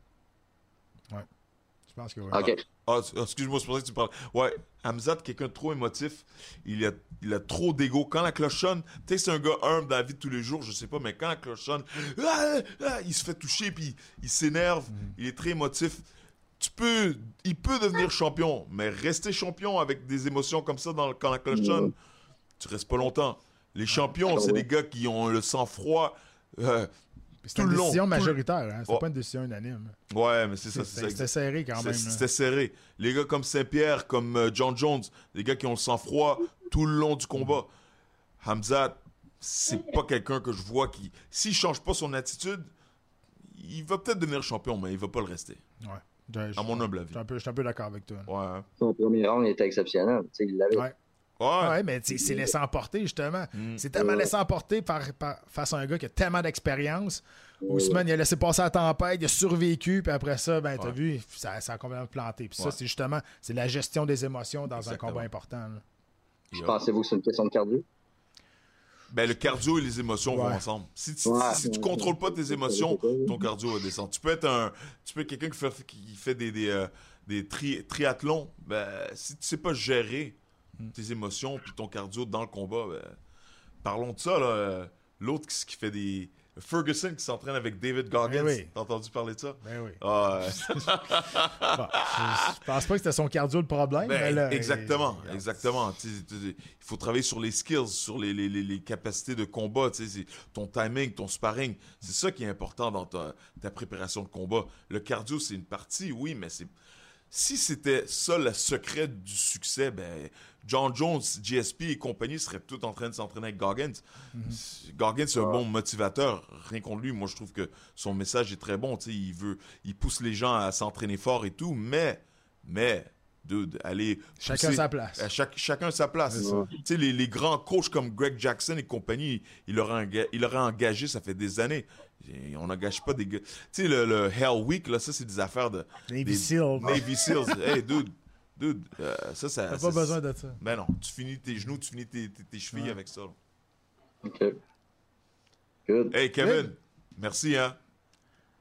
Je pense que oui. Ok. Ah, ah, excuse-moi, c'est pour ça que tu parles. Ouais, Hamzat, quelqu'un de trop émotif. Il a, il a trop d'ego. Quand la cloche sonne, tu sais, c'est un gars humble dans la vie de tous les jours, je sais pas, mais quand la cloche sonne, ah, ah, il se fait toucher, puis il s'énerve. Il est très émotif. Tu peux, il peut devenir champion, mais rester champion avec des émotions comme ça dans, quand la cloche sonne, tu restes pas longtemps. Les champions, c'est ouais. des gars qui ont le sang-froid. euh, Tout une long, décision majoritaire, hein? c'est Ouais. pas une décision unanime. ouais, mais c'est ça. c'est C'était ça, c'était serré quand même. C'est- là. C'était serré. Les gars comme Saint-Pierre, comme euh, John Jones, les gars qui ont le sang-froid tout le long du combat. Hamzat, c'est pas quelqu'un que je vois qui. S'il change pas son attitude, il va peut-être devenir champion, mais il va pas le rester. Ouais. Je- À mon humble avis. Je suis un peu, d'accord avec toi. Ouais. Son premier round était exceptionnel. Tu sais, il l'avait. Ouais. Ouais. Ouais, mais c'est laissé emporter, justement. Mm. C'est tellement laissé emporter par, par- face à un gars qui a tellement d'expérience. Ousmane, il a laissé passer la tempête, il a survécu, puis après ça, ben, t'as Ouais. vu, ça, ça a complètement planté. Puis ça, c'est justement, c'est la gestion des émotions dans Exactement. un combat important. là. A- Pensez-vous que c'est une question de cardio? Ben, le cardio et les émotions vont ensemble. Si, tu- Ouais. si tu contrôles pas tes émotions, ton cardio va descendre. Tu peux être un, tu peux être quelqu'un qui fait, qui fait des, des, euh, des tri- triathlons. Ben, si tu sais pas gérer Hmm. tes émotions puis ton cardio dans le combat, ben, parlons de ça. là. L'autre qui, qui fait des. Ferguson qui s'entraîne avec David Goggins. Eh oui. T'as entendu parler de ça? Ben oui. Ah, euh, Bon, je, je pense pas que c'était son cardio le problème. Ben, mais là, exactement, il- exactement. Il faut travailler sur les skills, sur les, les- les- les capacités de combat, ton timing, ton sparring. C'est ça qui est important dans ta, ta préparation de combat. Le cardio, c'est une partie, oui, mais c'est si c'était ça le secret du succès, ben John Jones, GSP et compagnie seraient tous en train de s'entraîner avec Goggins. Goggins, c'est un bon motivateur. Rien contre lui, moi je trouve que son message est très bon. Il veut, il pousse les gens à s'entraîner fort et tout, mais, mais, dude, aller Chacun sa place. à chaque- chacun sa place. Les, les grands coachs comme Greg Jackson et compagnie, il aurait, enga- il aurait engagé, ça fait des années. On n'engage pas des gars. Tu sais, le, le Hell Week, là, ça, c'est des affaires de. Navy des- Seal. Navy Seals. hey, dude, dude, euh, ça, ça. T'as ça- pas besoin de ça. Ben non, tu finis tes genoux, tu finis tes, tes- tes chevilles Ouais. avec ça. là. OK. Good. Hey, Kevin, Good. merci, hein.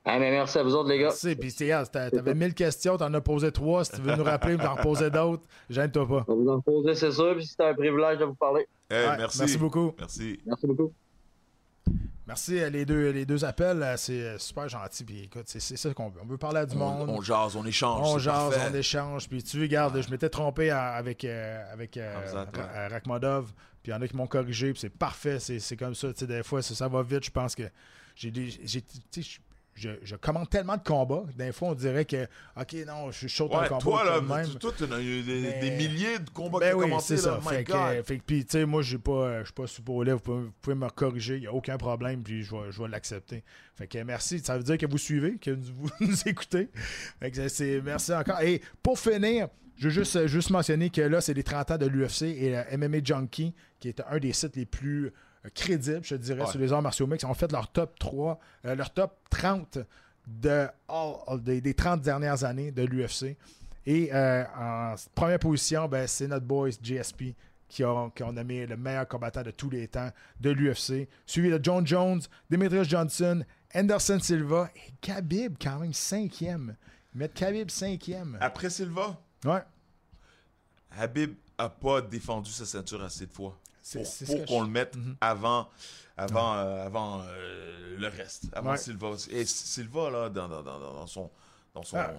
Ah, mais merci à vous autres, les gars. Tu sais, puis t'avais 1000 questions, t'en as posé 3. Si tu veux nous rappeler, t'en reposer d'autres, gêne-toi pas. On va vous en poser, c'est sûr, puis c'était un privilège de vous parler. Hey, Ouais, merci. merci beaucoup. Merci. Merci beaucoup. Merci euh, les deux, les deux appels, euh, c'est euh, super gentil. Puis écoute, c'est ça qu'on veut. On veut parler à du On, monde. on jase, on échange. On jase, parfait. on échange. Puis tu regardes, je m'étais trompé avec, avec Hamzat, ouais. Ra- euh, Rakhmodov. Puis il y en a qui m'ont corrigé. Puis c'est parfait. C'est comme ça. Tu sais, des fois, ça, ça va vite. Je pense que j'ai des. j'ai- je- je, commande tellement de combats. que Des fois, on dirait que, OK, non, je saute un Ouais, combat. toi, là, même. tu- toi, t'as eu des, Mais- des milliers de combats Ben qui ont oui, commencé, c'est ça. My Fait que, God. fait que, puis, tu sais, moi, j'ai pas, euh, je suis pas lèvres. Vous pouvez, vous pouvez me corriger. Il n'y a aucun problème. Puis, je vais, je vais l'accepter. Fait que merci. Ça veut dire que vous suivez, que vous nous écoutez. Fait que c'est, merci encore. Et pour finir, je veux juste, juste mentionner que là, c'est les 30 ans de l'UFC et euh, MMA Junkie, qui est un des sites les plus crédibles, je dirais, Ouais. sur les arts martiaux mix, ont fait leur top 3, euh, leur top 30 de all- des, des 30 dernières années de l'UFC. Et euh, en première position, ben, c'est notre boys GSP qui ont, qui ont nommé le meilleur combattant de tous les temps de l'UFC. Suivi de John Jones, Demetrius Johnson, Anderson Silva et Khabib, quand même cinquième. Ils mettent Khabib cinquième. Après Silva, Ouais. Habib a pas défendu sa ceinture assez de fois pour, qu'on je- le mette Mhm. avant, avant, euh, avant euh, le reste, avant Ouais. Silva. Et Silva là, dans, dans, dans, dans son, dans son, Ah.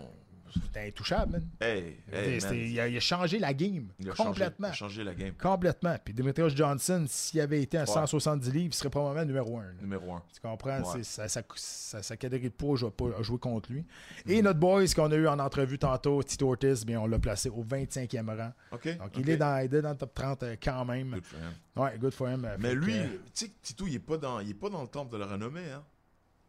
C'était intouchable, man. hey, C'était- hey, man, c'était- il, a, il a changé la game. il a changé- complètement. il a changé la game. Complètement. Puis Demetrius Johnson, s'il avait été à Ouais. 170 livres, il serait probablement numéro 1. Numéro un. Tu comprends? Ouais. Sa, catégorie de poids, je vais pas jouer contre lui. Et notre boys qu'on a eu en entrevue tantôt, Tito Ortiz, bien, on l'a placé au 25e rang. Donc, il, est dans, il est dans le top 30 euh, quand même. Good for him. Ouais, good for him. euh, Mais lui, que, tu sais, que Tito, il est pas dans, il est pas dans le temple de la renommée, hein.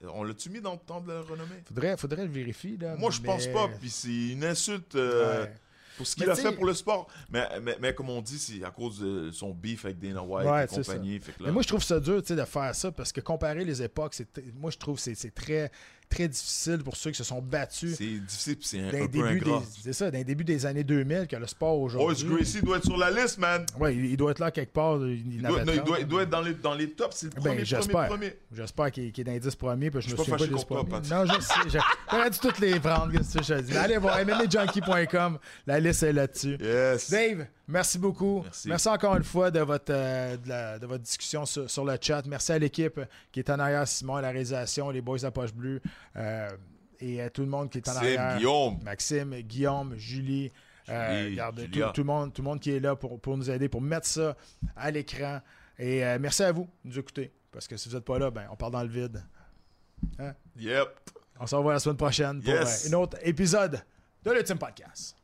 On l'a-tu mis dans le temple de la renommée? faudrait, faudrait le vérifier. Là, Moi, je mais- pense pas. Puis c'est une insulte euh, Ouais. pour ce qu'il a fait pour le sport. Mais, mais, mais comme on dit, c'est à cause de son beef avec Dana White Ouais, et compagnie. Fait que là- Mais moi, je trouve ça dur tu sais, de faire ça parce que comparer les époques, moi, je trouve que c'est très, très difficile pour ceux qui se sont battus c'est difficile puis c'est un, peu début ingrat. c'est ça, d'un début des années 2000 que le sport aujourd'hui. Gracie doit être sur la liste, man. Ouais, il, il doit être là quelque part. Il, doit, non, il 30. doit- être dans les, dans les tops. C'est le Ben, premier, j'espère. qu'il, est dans les 10 premiers, puis je, Je me suis souviens pas pas des 10 fâché contre premiers. toi, Non, je sais. J'aurais dû toutes les prendre, que je dis. Mais allez voir MMAJunkie.com, la liste est là-dessus. Yes. Dave, merci beaucoup. Merci. encore une fois de votre, euh, de, la- de votre discussion sur, sur le chat. Merci à l'équipe qui est en arrière, Simon à la réalisation, les boys à poche bleue euh, et à tout le monde qui est en Maxime, arrière. Guillaume. Maxime, Guillaume, Julie. euh, Julie, regarde, tout, Julia. tout le monde, tout le monde qui est là pour, pour nous aider, pour mettre ça à l'écran. Et euh, merci à vous de nous écouter. Parce que si vous n'êtes pas là, ben, on part dans le vide. Yep. On se revoit la semaine prochaine pour Yes. euh, un autre épisode de l'Ultime Podcast.